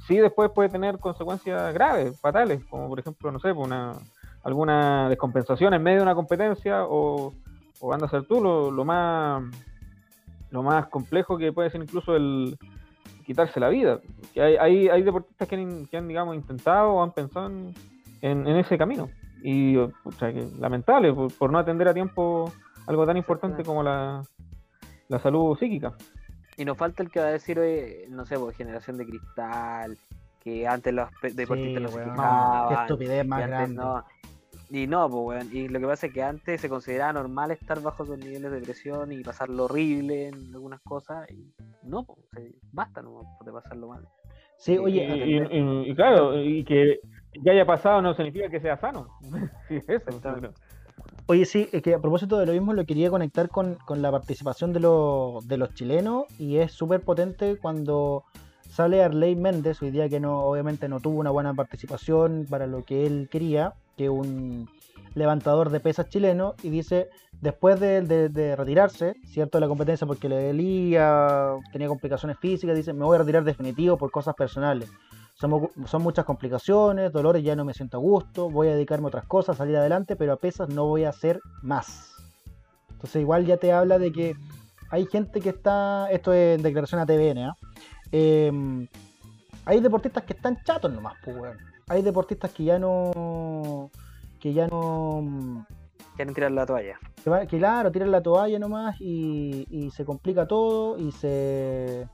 sí después puede tener consecuencias graves, fatales, como por ejemplo, no sé, pues una alguna descompensación en medio de una competencia o, o anda a ser tú lo, más lo más complejo que puede ser incluso el quitarse la vida. Que hay, hay, deportistas que han, digamos, intentado o han pensado en, ese camino. Y que lamentable por, no atender a tiempo algo tan importante como la, la salud psíquica. Y nos falta el que va a decir, no sé, pues, generación de cristal, que antes los deportistas no se qué estupidez más grande. Y no, pues, Y lo que pasa es que antes se consideraba normal estar bajo esos niveles de presión y pasarlo horrible en algunas cosas. Y no, pues, basta no de pasarlo mal. Sí, oye. Y, claro, y que ya haya pasado no significa que sea sano. [LAUGHS] sí, eso. Oye, sí, es que a propósito de lo mismo, lo quería conectar con, la participación de, los, de los chilenos y es súper potente cuando sale Arley Méndez, hoy día que no, obviamente no tuvo una buena participación para lo que él quería, que un levantador de pesas chileno, y dice, después de, retirarse, ¿cierto? De la competencia porque le delía, tenía complicaciones físicas, dice, me voy a retirar definitivo por cosas personales. Son, son, muchas complicaciones, dolores, ya no me siento a gusto, voy a dedicarme a otras cosas, salir adelante, pero a pesas no voy a hacer más. Entonces igual ya te habla de que hay gente que está, esto es en declaración a TVN, ¿ah? em, hay deportistas que están chatos nomás, pues, hay deportistas que ya no. que ya no. Quieren tirar la toalla. Que, claro, tiran la toalla nomás y, y se complica todo y se.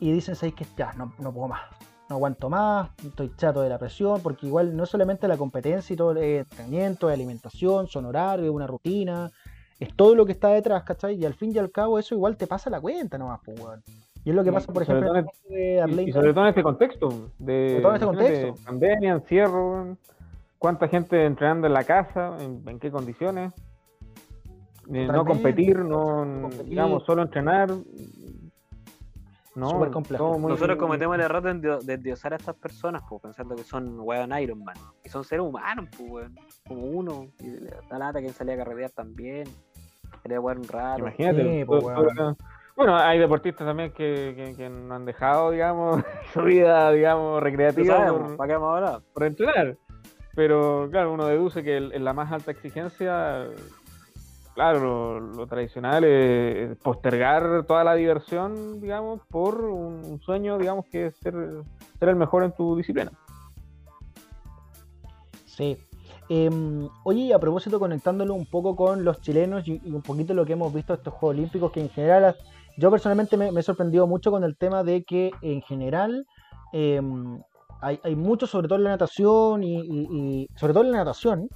Y dicen, ¿sabes que Ya, no, no puedo más. No aguanto más, estoy chato de la presión, porque igual no es solamente la competencia y todo el entrenamiento, alimentación, son horarios, una rutina, es todo lo que está detrás, ¿cachai? Y al fin y al cabo eso igual te pasa la cuenta nomás, pues, weón. Y es lo que pasa, por ejemplo, en de Y sobre todo en este contexto, de, todo este contexto. pandemia, encierro, cuánta gente entrenando en la casa, en, qué condiciones, eh, no competir, no, digamos, solo entrenar. No, complejo. Nosotros cometemos el error de, endiosar a estas personas, pues, pensando que son weón Iron Man. Y son seres humanos, pues, como uno. Y la lata que salía a carretear también. Quería jugar un rato. Imagínate, pues, bueno, hay deportistas también que, que, no han dejado, digamos, [LAUGHS] su vida, digamos, recreativa por, ¿para qué por entrenar. Pero claro, uno deduce que en la más alta exigencia claro, lo, tradicional es postergar toda la diversión, digamos, por un, sueño, digamos, que es ser, ser el mejor en tu disciplina. Sí. Em, oye, a propósito, conectándolo un poco con los chilenos y, un poquito lo que hemos visto estos Juegos Olímpicos, que en general, yo personalmente me, he sorprendido mucho con el tema de que en general em, hay, hay mucho, sobre todo en la natación y, sobre todo en la natación,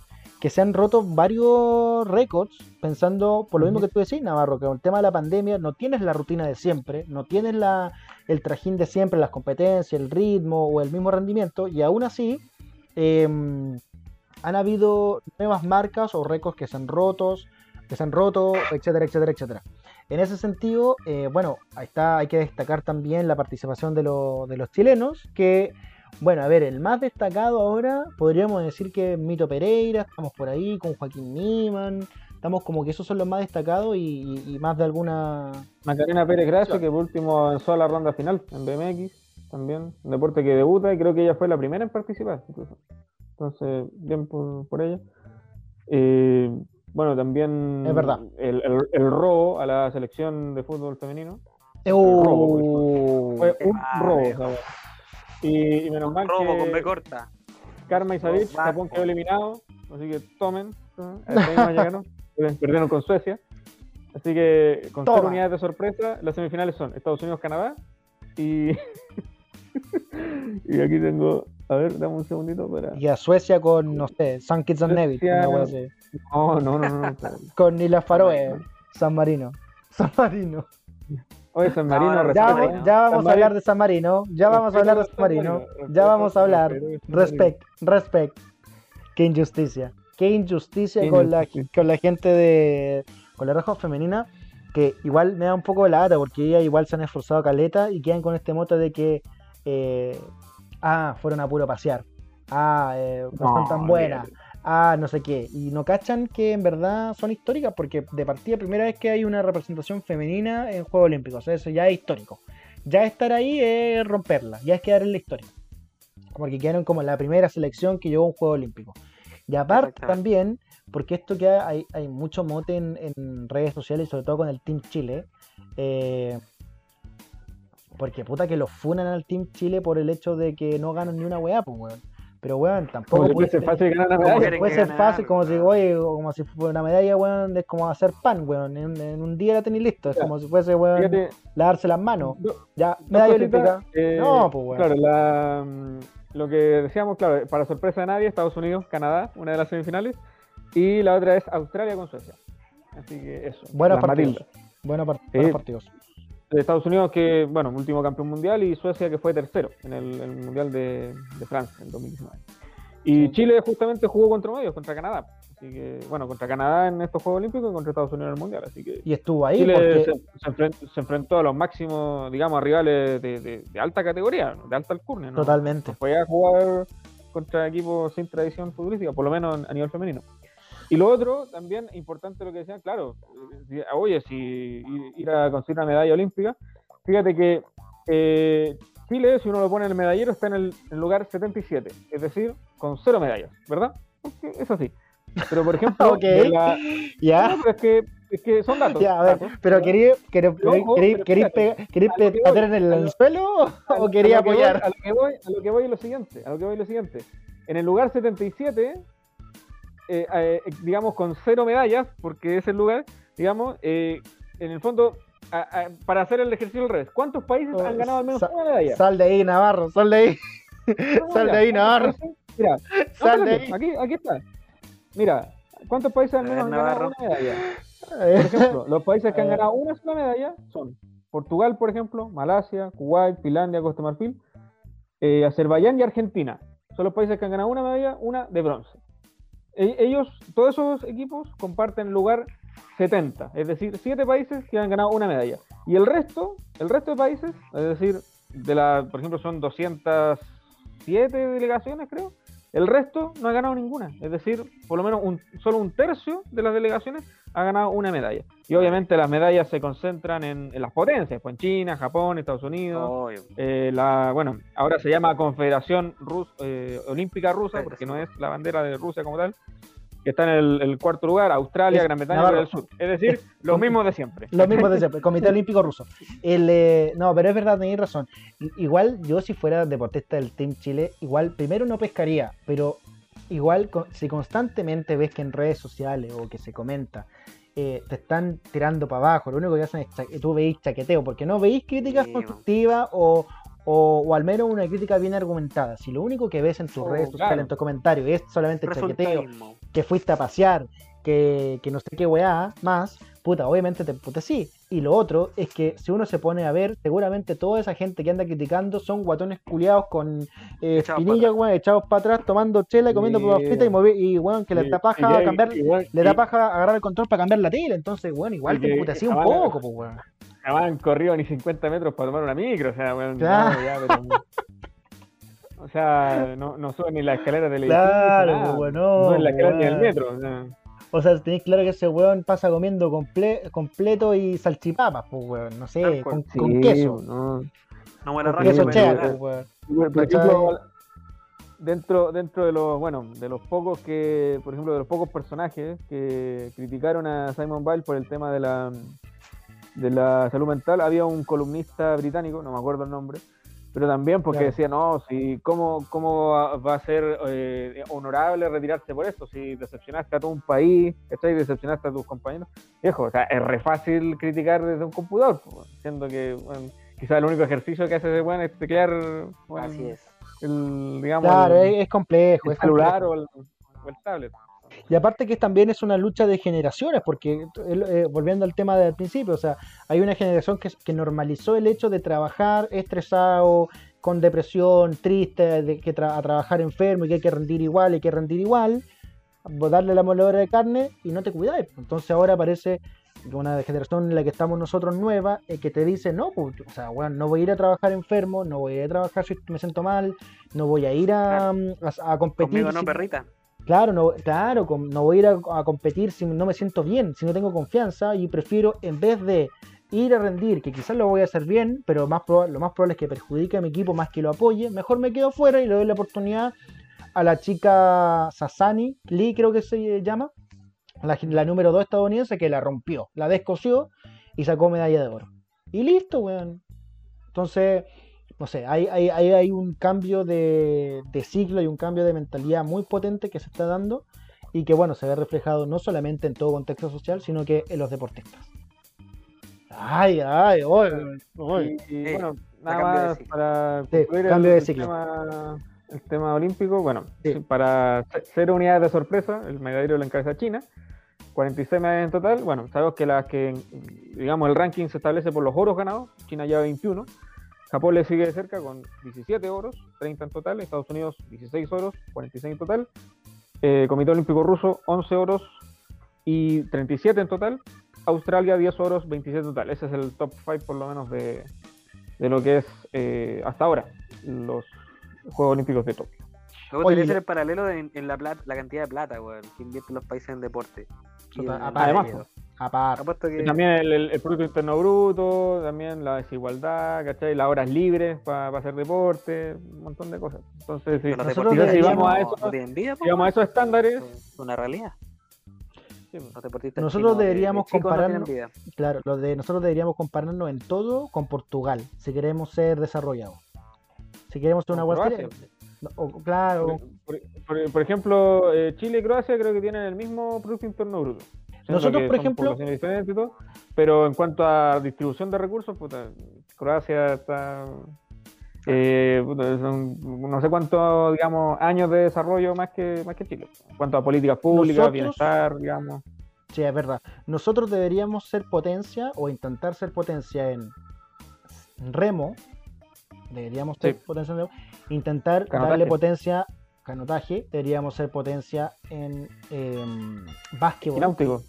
que se han roto varios récords pensando por lo mismo que tú decís, Navarro, que con el tema de la pandemia no tienes la rutina de siempre, no tienes la, el trajín de siempre, las competencias, el ritmo o el mismo rendimiento, y aún así em, han habido nuevas marcas o récords que se han rotos, que se han roto, etcétera, etcétera, etcétera. En ese sentido, eh, bueno, ahí está, hay que destacar también la participación de, de los chilenos, que bueno, a ver, el más destacado ahora podríamos decir que Mito Pereira, estamos por ahí con Joaquín Niman, estamos como que esos son los más destacados y, más de alguna... Macarena Pérez Gracia, que por último avanzó a la ronda final en BMX, también, un deporte que debuta y creo que ella fue la primera en participar, incluso. Entonces, bien por, ella. Eh, bueno, también es verdad. El, robo a la selección de fútbol femenino. Uh, fue un robo. Y, menos mal Robo con B corta. Karma y Japón quedó eliminado, así que tomen. [LAUGHS] Perdieron con Suecia. Así que con cero unidades de sorpresa, las semifinales son Estados Unidos-Canadá y... [LAUGHS] y aquí tengo... A ver, dame un segundito para... Y a Suecia con, no sé, San Kitts and Nevis. No, no, no, no. [LAUGHS] con Nila Faroe, San Marino. San Marino. Oye, San Marino, ya, vamos a hablar de San Marino, ya vamos a hablar de San Marino, ya vamos a hablar. Respect, respect. Qué injusticia, qué injusticia, con, La, con la gente de. con la roja femenina, que igual me da un poco de lata porque ellas igual se han esforzado caleta y quedan con este moto de que. Eh, ah, fueron a puro pasear. Ah, eh, no, son tan buenas ah, no sé qué. Y no cachan que en verdad son históricas porque de partida primera vez que hay una representación femenina en Juegos Olímpicos. eso ya es histórico. Ya estar ahí es romperla, ya es quedar en la historia. Porque quedaron como la primera selección que llegó a un Juego Olímpico. Y aparte también, porque esto que hay, hay mucho mote en, redes sociales, sobre todo con el Team Chile. Eh, porque puta que lo funan al Team Chile por el hecho de que no ganan ni una weá, pues weón. Pero, weón, tampoco. puede ser fácil ganar una medalla. Puede ser fácil, como si, oye, como si fuera una medalla, weón, es como hacer pan, weón. En, un día la tenéis listo. Es como si fuese, weón, lavarse las manos. ya, medalla olímpica. Eh, no, pues, weón. Claro, la, mm, lo que decíamos, claro, para sorpresa de nadie, Estados Unidos, Canadá, una de las semifinales. Y la otra es Australia con Suecia. Así que eso. Buenos partidos. Buenos, partidos de Estados Unidos que, bueno, último campeón mundial y Suecia que fue tercero en el, Mundial de, Francia en 2019. Y Chile justamente jugó contra medios, contra Canadá. Así que, bueno, contra Canadá en estos Juegos Olímpicos y contra Estados Unidos en el Mundial. Así que y estuvo ahí. Chile se, enfrentó, a los máximos, digamos, a rivales de, alta categoría, de alta alcurnia. ¿no? Totalmente. Fue a jugar contra equipos sin tradición futbolística, por lo menos a nivel femenino. Y lo otro, también importante lo que decían, claro, oye, si ir a conseguir una medalla olímpica, fíjate que eh, Chile, si uno lo pone en el medallero, está en el, lugar 77, es decir, con cero medallas, ¿verdad? es así. Pero por ejemplo, [LAUGHS] ya. es, que, es que son datos. Ya, a ver, pero quería quería, en el, suelo o quería apoyar? a, lo que voy, a lo que voy es lo siguiente, a lo que voy es lo siguiente. En el lugar 77 eh, eh, digamos, con cero medallas, porque es el lugar, digamos, eh, en el fondo, para hacer el ejercicio al revés, ¿cuántos países han ganado al menos una medalla? Sal de ahí, Navarro, sal de ahí. [LAUGHS] sal de ahí, Navarro. Mira, [LAUGHS] sal de ahí. Aquí, aquí está. Mira, ¿cuántos países al menos han ganado una medalla? [LAUGHS] Por ejemplo, los países que han ganado una sola medalla son Portugal, por ejemplo, Malasia, Kuwait, Finlandia, Costa Marfil, Azerbaiyán y Argentina. Son los países que han ganado una medalla, una de bronce. E-, ellos, todos esos equipos comparten lugar 70, es decir, 7 países que han ganado una medalla. Y el resto, el resto de países, es decir, de la, por ejemplo, son 207 delegaciones, creo, el resto no ha ganado ninguna. Es decir, por lo menos un, solo un tercio de las delegaciones ha ganado una medalla. Y obviamente las medallas se concentran en, las potencias, pues en China, Japón, Estados Unidos. Eh, la, bueno, ahora se llama Confederación Rus, eh, Olímpica Rusa, porque no es la bandera de Rusia como tal. Que está en el, cuarto lugar, Australia, Gran Bretaña, Corea del Sur. Es decir, lo mismo de siempre. Lo mismo de siempre, Comité Olímpico Ruso. El, eh, no, pero es verdad, tenéis razón. Igual yo si fuera deportista del Team Chile, igual primero no pescaría, pero igual si constantemente ves que en redes sociales o que se comenta eh, te están tirando para abajo, lo único que hacen es tú veis chaqueteo, porque no veis críticas constructivas o, o, al menos una crítica bien argumentada. Si lo único que ves en tus oh, redes sociales, en tus comentarios, es solamente chaqueteo, que fuiste a pasear, que, que no sé qué weá más, puta, obviamente te puta sí. Y lo otro es que si uno se pone a ver, seguramente toda esa gente que anda criticando son guatones culiados con eh, espinillas, weón, echados para atrás, tomando chela y comiendo papas fritas y, mover, y weón, que le da paja cambiar, le da paja agarrar el control para cambiar la tela. Entonces, weón, igual te así un poco, pues, weón. Han corrido ni 50 metros para tomar una micro, o sea, weón. ya, pero... O sea, no, no suben ni la escalera del edificio. Claro, pues, no. No en la escalera ni el metro. O sea. O sea, tenéis claro que ese weón pasa comiendo completo y salchipapas, pues weón, no sé, con, queso. No, no buena queso chea, pues, weón. Por ejemplo, dentro, dentro de los, bueno, de los pocos que, por ejemplo, de los pocos personajes que criticaron a Simon Bile por el tema de la de la salud mental, había un columnista británico, no me acuerdo el nombre, pero también porque decía, no, si, ¿cómo, cómo va a ser eh, honorable retirarse por esto? Si decepcionaste a todo un país, y decepcionaste a tus compañeros. Viejo, o sea, es re fácil criticar desde un computador, siendo que quizás el único ejercicio que hace ese bueno es teclear Así es. el, digamos, claro, es, complejo. El celular O, el, tablet. Y aparte que también es una lucha de generaciones, porque eh, volviendo al tema del principio, o sea, hay una generación que, que normalizó el hecho de trabajar estresado, con depresión, triste, de que a trabajar enfermo y que hay que rendir igual, hay que rendir igual, darle la moledora de carne y no te cuidáis. Entonces ahora aparece una generación en la que estamos nosotros nueva, eh, que te dice, no, pues, o sea, bueno, no voy a ir a trabajar enfermo, no voy a ir a trabajar si me siento mal, no voy a ir a, a, competir. no, perrita. Claro, no, claro, no voy a ir a, competir si no me siento bien, si no tengo confianza y prefiero en vez de ir a rendir, que quizás lo voy a hacer bien, pero lo más probable es que perjudique a mi equipo más que lo apoye, mejor me quedo fuera y le doy la oportunidad a la chica Sasani, Lee creo que se llama, la, la número 2 estadounidense que la rompió, la descosió y sacó medalla de oro. Y listo, weón. Entonces, no sé, hay, hay, hay un cambio de, de, ciclo y un cambio de mentalidad muy potente que se está dando y que, bueno, se ve reflejado no solamente en todo contexto social, sino que en los deportistas. Ay, ay, hoy, bueno, nada más para concluir cambio el, de ciclo. Tema, el tema olímpico, bueno, para cero unidades de sorpresa, el medallero lo encabeza China, 46 medallas en total, bueno, sabemos que las que, digamos, el ranking se establece por los oros ganados, China lleva 21, Japón le sigue de cerca con 17 oros, 30 en total. Estados Unidos 16 oros, 46 en total. Eh, Comité Olímpico Ruso 11 oros y 37 en total. Australia 10 oros, 27 en total. Ese es el top 5 por lo menos de, lo que es eh, hasta ahora los Juegos Olímpicos de Tokio. Luego tiene que ser el paralelo en, la, plata, la cantidad de plata que invierten los países en deporte. Además, también el, Producto Interno Bruto, también la desigualdad, ¿cachai? Las horas libres para hacer deporte, un montón de cosas. Entonces, si, vamos a eso, vamos a esos estándares. Es una realidad. nosotros deberíamos compararnos, claro, lo de nosotros deberíamos compararnos en todo con Portugal, si queremos ser desarrollados. Si queremos ser una buena claro. Por, ejemplo, eh, Chile y Croacia creo que tienen el mismo Producto Interno Bruto. Nosotros, por ejemplo. pero en cuanto a distribución de recursos, Croacia está. Eh, no sé cuántos, digamos, años de desarrollo más que, más que Chile. En cuanto a políticas públicas, bienestar, digamos. Sí, es verdad. Nosotros deberíamos ser potencia o intentar ser potencia en remo. Deberíamos ser potencia en remo. Intentar darle potencia canotaje, deberíamos ser potencia en eh, básquetbol. Náutico.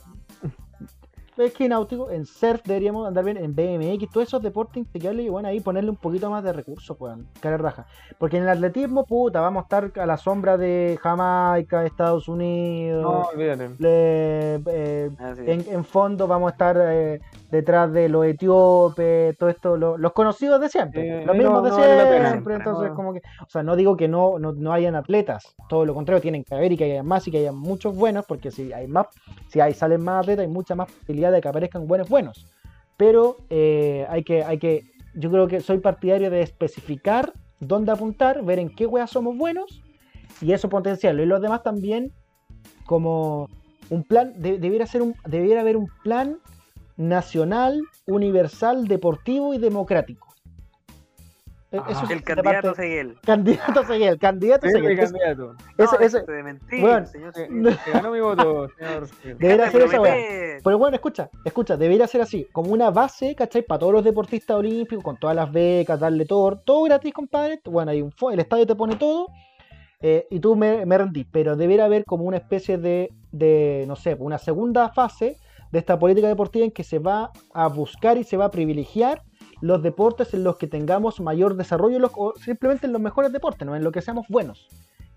Es que náutico, en surf deberíamos andar bien, en BMX, todos esos deportes integrales y bueno, ahí ponerle un poquito más de recursos, pues, cara raja. Porque en el atletismo, puta, vamos a estar a la sombra de Jamaica, Estados Unidos. No, olvídate. Eh, ah, en, fondo vamos a estar eh, detrás de los etíopes, todo esto, los conocidos de siempre, los mismos de siempre, entonces como que, o sea, no digo que no, no, hayan atletas, todo lo contrario, tienen que haber y que haya más y que haya muchos buenos, porque si hay más, si hay, salen más atletas, hay mucha más posibilidad de que aparezcan buenos buenos, pero eh, hay que, hay que, yo creo que soy partidario de especificar dónde apuntar, ver en qué weas somos buenos y eso potenciarlo, y los demás también como un plan, debiera, ser un, debiera haber un plan nacional, universal, deportivo y democrático. E-, eso el candidato Seguel. Candidato Seguel, candidato Seguel. candidato. Eso, no, eso, de mentir, bueno, señor ganó mi voto, [LAUGHS] señor. Debería ser esa Pero bueno, escucha, escucha, debería ser así, como una base, ¿cachai? Para todos los deportistas olímpicos, con todas las becas, darle todo, todo gratis, compadre. Bueno, hay un el estadio te pone todo. Eh, y tú me, me rendís, pero debería haber como una especie de, de, no sé, una segunda fase de esta política deportiva en que se va a buscar y se va a privilegiar los deportes en los que tengamos mayor desarrollo o simplemente en los mejores deportes, ¿no? en los que seamos buenos.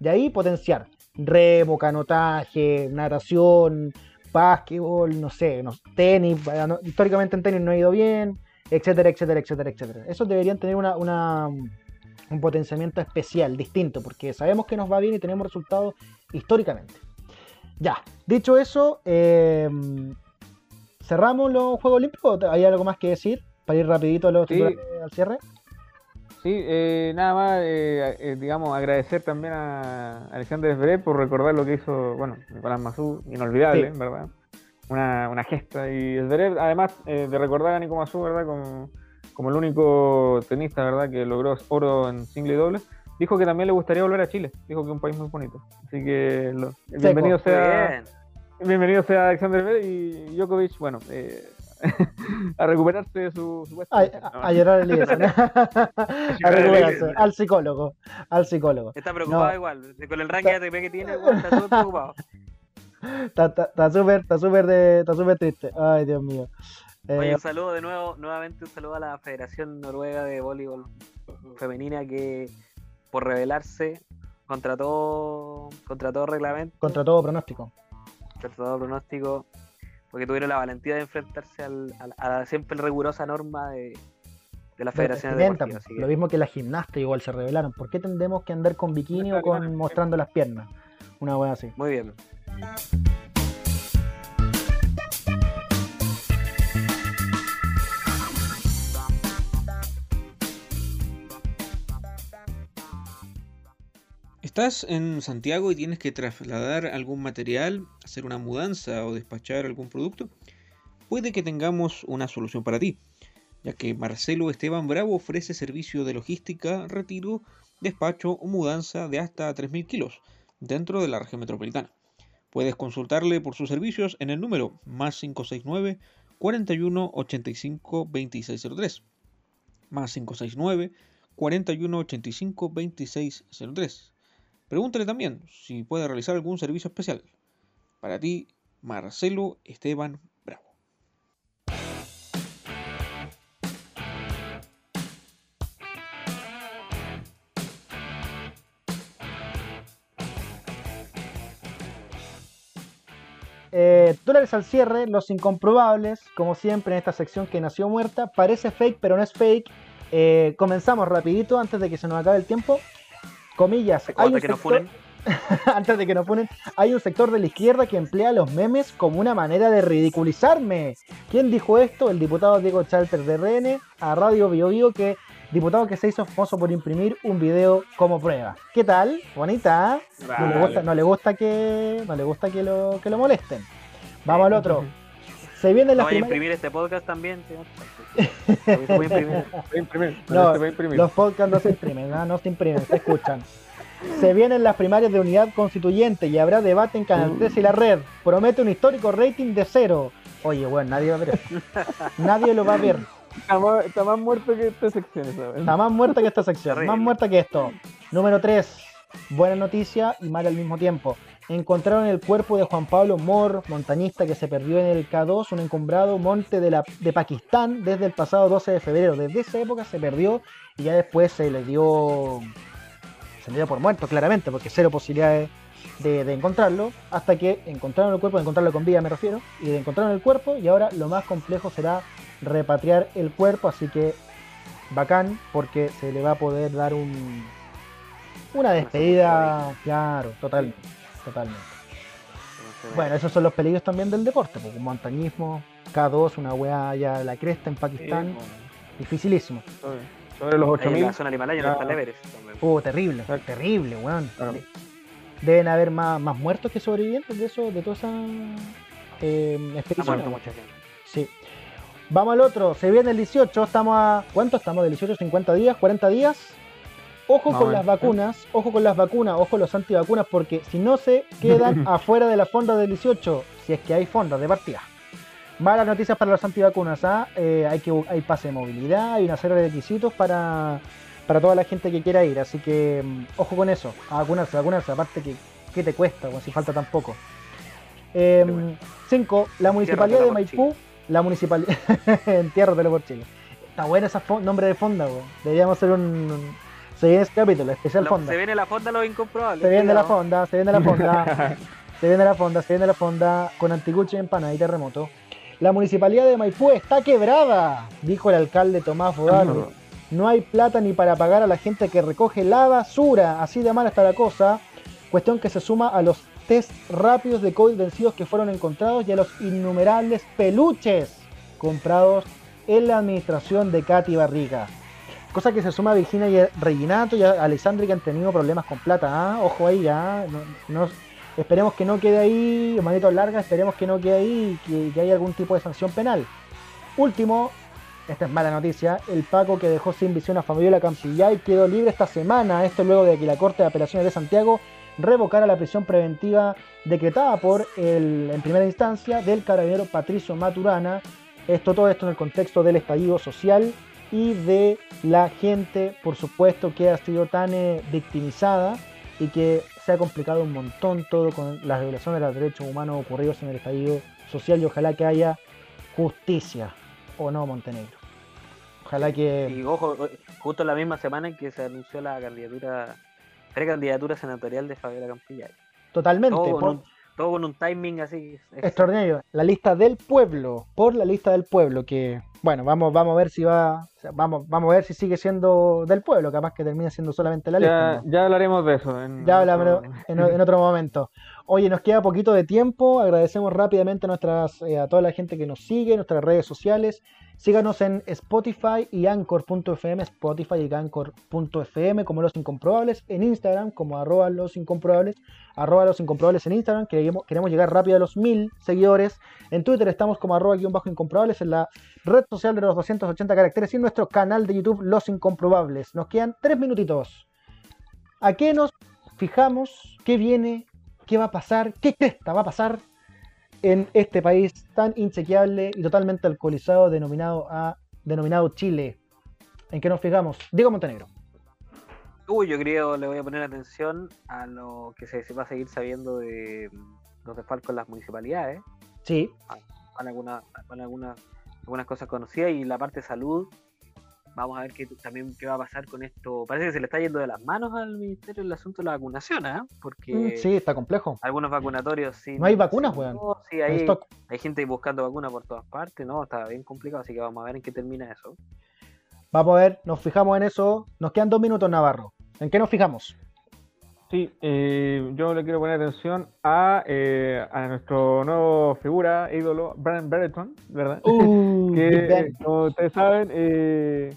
De ahí potenciar remo, canotaje, natación, básquetbol, no sé, tenis, históricamente en tenis no ha ido bien, etcétera, etcétera, etcétera, etcétera. Esos deberían tener un potenciamiento especial, distinto, porque sabemos que nos va bien y tenemos resultados históricamente. Ya, dicho eso, eh, ¿Cerramos los Juegos Olímpicos o hay algo más que decir para ir rapidito a los al cierre? Sí, eh, nada más, eh, eh, digamos, agradecer también a Alexander Zverev por recordar lo que hizo, bueno, Nicolás Mazú, inolvidable, ¿verdad? Una, una, gesta. Y Zverev, además de recordar a Nico Mazú, ¿verdad? Como, como el único tenista, ¿verdad? Que logró oro en single y doble, dijo que también le gustaría volver a Chile. Dijo que es un país muy bonito. Así que bienvenido sea... Bienvenido sea Alexander Zverev y Djokovic, bueno, eh, [LAUGHS] a recuperarse de su, su a, llorar el libro, [LAUGHS] a recuperarse, al psicólogo, al psicólogo. Está preocupado igual, con el ranking ATP que tiene, está todo preocupado. [LAUGHS] Está súper, está súper está súper triste. Ay, Dios mío. Oye, eh, un saludo de nuevo, nuevamente un saludo a la Federación Noruega de Voleibol Femenina que por rebelarse contra todo, contra todo reglamento. Contra todo pronóstico todo pronóstico, porque tuvieron la valentía de enfrentarse al, a, la siempre rigurosa norma de, de la Federación de Lo mismo que la gimnasta igual se revelaron. ¿Por qué tendremos que andar con bikini o con mostrando las piernas? Una buena así. Muy bien. Estás en Santiago y tienes que trasladar algún material, hacer una mudanza o despachar algún producto, puede que tengamos una solución para ti, ya que Marcelo Esteban Bravo ofrece servicio de logística, retiro, despacho o mudanza de hasta 3.000 kilos dentro de la región metropolitana. Puedes consultarle por sus servicios en el número más 569 41 85 2603 más 569 41 85 2603 Pregúntale también si puede realizar algún servicio especial. Para ti, Marcelo Esteban Bravo. Eh, dólares al cierre, los incomprobables, como siempre en esta sección que nació muerta, parece fake pero no es fake. Eh, comenzamos rapidito antes de que se nos acabe el tiempo comillas, hay un sector, [LAUGHS] antes de que nos ponen, hay un sector de la izquierda que emplea los memes como una manera de ridiculizarme. ¿Quién dijo esto? El diputado Diego Chalter de RN a Radio Bio, Bio que diputado que se hizo famoso por imprimir un video como prueba. ¿Qué tal? Bonita. ¿eh? No, le gusta, no le gusta que no le gusta que lo que lo molesten. Vamos al otro. Se viene la Voy a imprimir este podcast también, Voy a imprimir. No, los podcasts no se imprimen, ¿no? no se imprimen, se escuchan. Se vienen las primarias de unidad constituyente y habrá debate en Canal 3 y la red. Promete un histórico rating de cero. Oye, bueno, nadie va a ver Nadie lo va a ver. Está más, muerto que esta sección, ¿sabes? Está más muerta que esta sección. Más muerta que esto. Número 3. Buena noticia y mala al mismo tiempo encontraron el cuerpo de Juan Pablo Mor, montañista que se perdió en el K2, un encumbrado monte de, la, de Pakistán desde el pasado 12 de febrero. Desde esa época se perdió y ya después se le dio, se le dio por muerto claramente, porque cero posibilidades de, de, encontrarlo, hasta que encontraron el cuerpo, de encontrarlo con vida me refiero, y de encontraron el cuerpo y ahora lo más complejo será repatriar el cuerpo, así que bacán porque se le va a poder dar un una despedida, claro, totalmente, totalmente. Bueno, esos son los peligros también del deporte, porque montañismo, K2, una weá allá de la cresta en Pakistán, dificilísimo. Sobre, los 8000. la zona Himalaya, no Everest. Uh, terrible, terrible, weón. Deben haber más, más muertos que sobrevivientes de eso, de toda esa eh, expedición. Sí. Vamos al otro, se viene el 18, estamos a. ¿Cuánto estamos? ¿Del 18? ¿50 días? ¿40 días? Ojo con las vacunas, ojo con las vacunas, ojo con los antivacunas, porque si no se quedan [LAUGHS] afuera de la fonda del 18, si es que hay fondas de partida. Malas noticias para los antivacunas, ¿ah? Eh, hay, que, hay pase de movilidad, hay una serie de requisitos para, para toda la gente que quiera ir, así que mm, ojo con eso, a vacunarse, vacunarse, aparte que ¿qué te cuesta? si falta tan poco. 5. Em, la municipalidad de Maipú, la municipalidad, [LAUGHS] entiérratelo por Chile. Está bueno ese nombre de fonda, Deberíamos hacer un se viene este capítulo, especial fonda. Se viene la fonda los incomprobables. Se viene la fonda, se viene la fonda. [LAUGHS] se viene la fonda, se viene la fonda con anticuche, empanada y terremoto. La municipalidad de Maipú está quebrada, dijo el alcalde Tomás Bodano. No hay plata ni para pagar a la gente que recoge la basura. Así de mal está la cosa. Cuestión que se suma a los test rápidos de COVID vencidos que fueron encontrados y a los innumerables peluches comprados en la administración de Katy Barriga. Cosa que se suma a Virginia y a Reginato y a Alessandri que han tenido problemas con plata. ¿ah? Ojo ahí ya. No, esperemos que no quede ahí, manito larga, esperemos que no quede ahí y que, haya algún tipo de sanción penal. Último, esta es mala noticia, el Paco que dejó sin visión a Fabiola y quedó libre esta semana. Esto luego de que la Corte de Apelaciones de Santiago revocara la prisión preventiva decretada por el, en primera instancia del carabinero Patricio Maturana. Esto, todo esto en el contexto del estallido social y de la gente, por supuesto, que ha sido tan eh, victimizada y que se ha complicado un montón todo con las violaciones de los derechos humanos ocurridos en el estallido social y ojalá que haya justicia o no Montenegro. Ojalá que... Y ojo, justo la misma semana en que se anunció la candidatura, precandidatura senatorial de Fabiola Campillay. Totalmente. Todo con un timing así. Extraordinario. La lista del pueblo, por la lista del pueblo, que bueno, vamos, vamos a ver si va, vamos, vamos a ver si sigue siendo del pueblo, capaz que termine siendo solamente la lista. Ya hablaremos de eso. En ya hablaremos en, otro momento. Oye, nos queda poquito de tiempo. Agradecemos rápidamente a, nuestras, eh, toda la gente que nos sigue, nuestras redes sociales. Síganos en Spotify y Anchor.fm, Spotify y Anchor.fm como Los Incomprobables, en Instagram como arroba Los Incomprobables, arroba Los Incomprobables en Instagram, queremos, queremos llegar rápido a los mil seguidores. En Twitter estamos como arroba guion bajo incomprobables, en la red social de los 280 caracteres y en nuestro canal de YouTube Los Incomprobables. Nos quedan tres minutitos. ¿A qué nos fijamos? ¿Qué viene? ¿Qué va a pasar? ¿Qué cresta va a pasar en este país tan inchequeable y totalmente alcoholizado denominado, a, denominado Chile. ¿En qué nos fijamos? Diego Montenegro. Uy, yo creo le voy a poner atención a lo que se, va a seguir sabiendo de los desfalcos en las municipalidades. Sí. Van, algunas, algunas, algunas cosas conocidas y la parte de salud Vamos a ver qué, también qué va a pasar con esto. Parece que se le está yendo de las manos al ministerio el asunto de la vacunación, ¿eh? Porque mm, sí, está complejo. Algunos vacunatorios sí. No hay vacunas, weón. sí, hay, hay gente buscando vacunas por todas partes, ¿no? Está bien complicado, así que vamos a ver en qué termina eso. Vamos a ver, nos fijamos en eso. Nos quedan dos minutos, Navarro. ¿En qué nos fijamos? Sí, eh, yo le quiero poner atención a, eh, a nuestro nuevo figura, ídolo, Brian Brereton, ¿verdad? Uh, [LAUGHS] que, como ustedes saben, eh,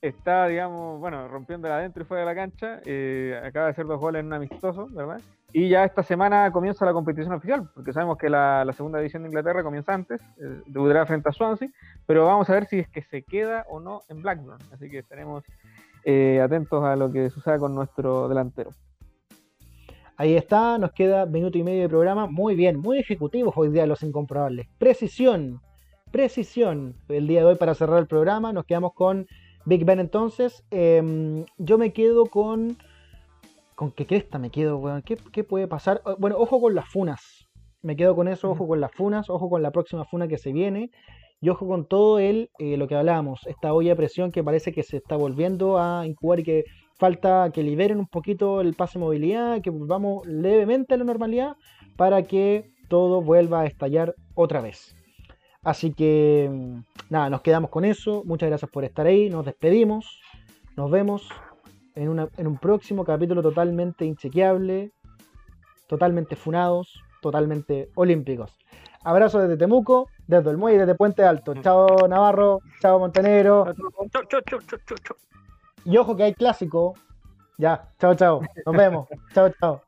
está, digamos, bueno, rompiéndola adentro y fuera de la cancha. Eh, acaba de hacer dos goles en un amistoso, ¿verdad? Y ya esta semana comienza la competición oficial, porque sabemos que la, segunda división de Inglaterra comienza antes, eh, debutará frente a Swansea, pero vamos a ver si es que se queda o no en Blackburn. Así que estaremos eh, atentos a lo que suceda con nuestro delantero. Ahí está, nos queda minuto y medio de programa. Muy bien, muy ejecutivos hoy día los incomprobables. Precisión, precisión. El día de hoy para cerrar el programa nos quedamos con Big Ben entonces, em, yo me quedo con... ¿Con qué cresta me quedo, weón? ¿Qué, puede pasar? Bueno, ojo con las funas. Me quedo con eso, ojo con las funas, ojo con la próxima funa que se viene. Y ojo con todo el, eh, lo que hablábamos, esta olla de presión que parece que se está volviendo a incubar y que falta que liberen un poquito el pase de movilidad, que volvamos levemente a la normalidad para que todo vuelva a estallar otra vez. Así que mm, nada, nos quedamos con eso. Muchas gracias por estar ahí. Nos despedimos. Nos vemos en, en un próximo capítulo totalmente inchequeable, totalmente funados, totalmente olímpicos. Abrazo desde Temuco, desde el Muelle, desde Puente Alto. Chao Navarro, chao Montenegro. Y ojo que hay clásico. Ya, chao, chao. Nos vemos. chao, chao.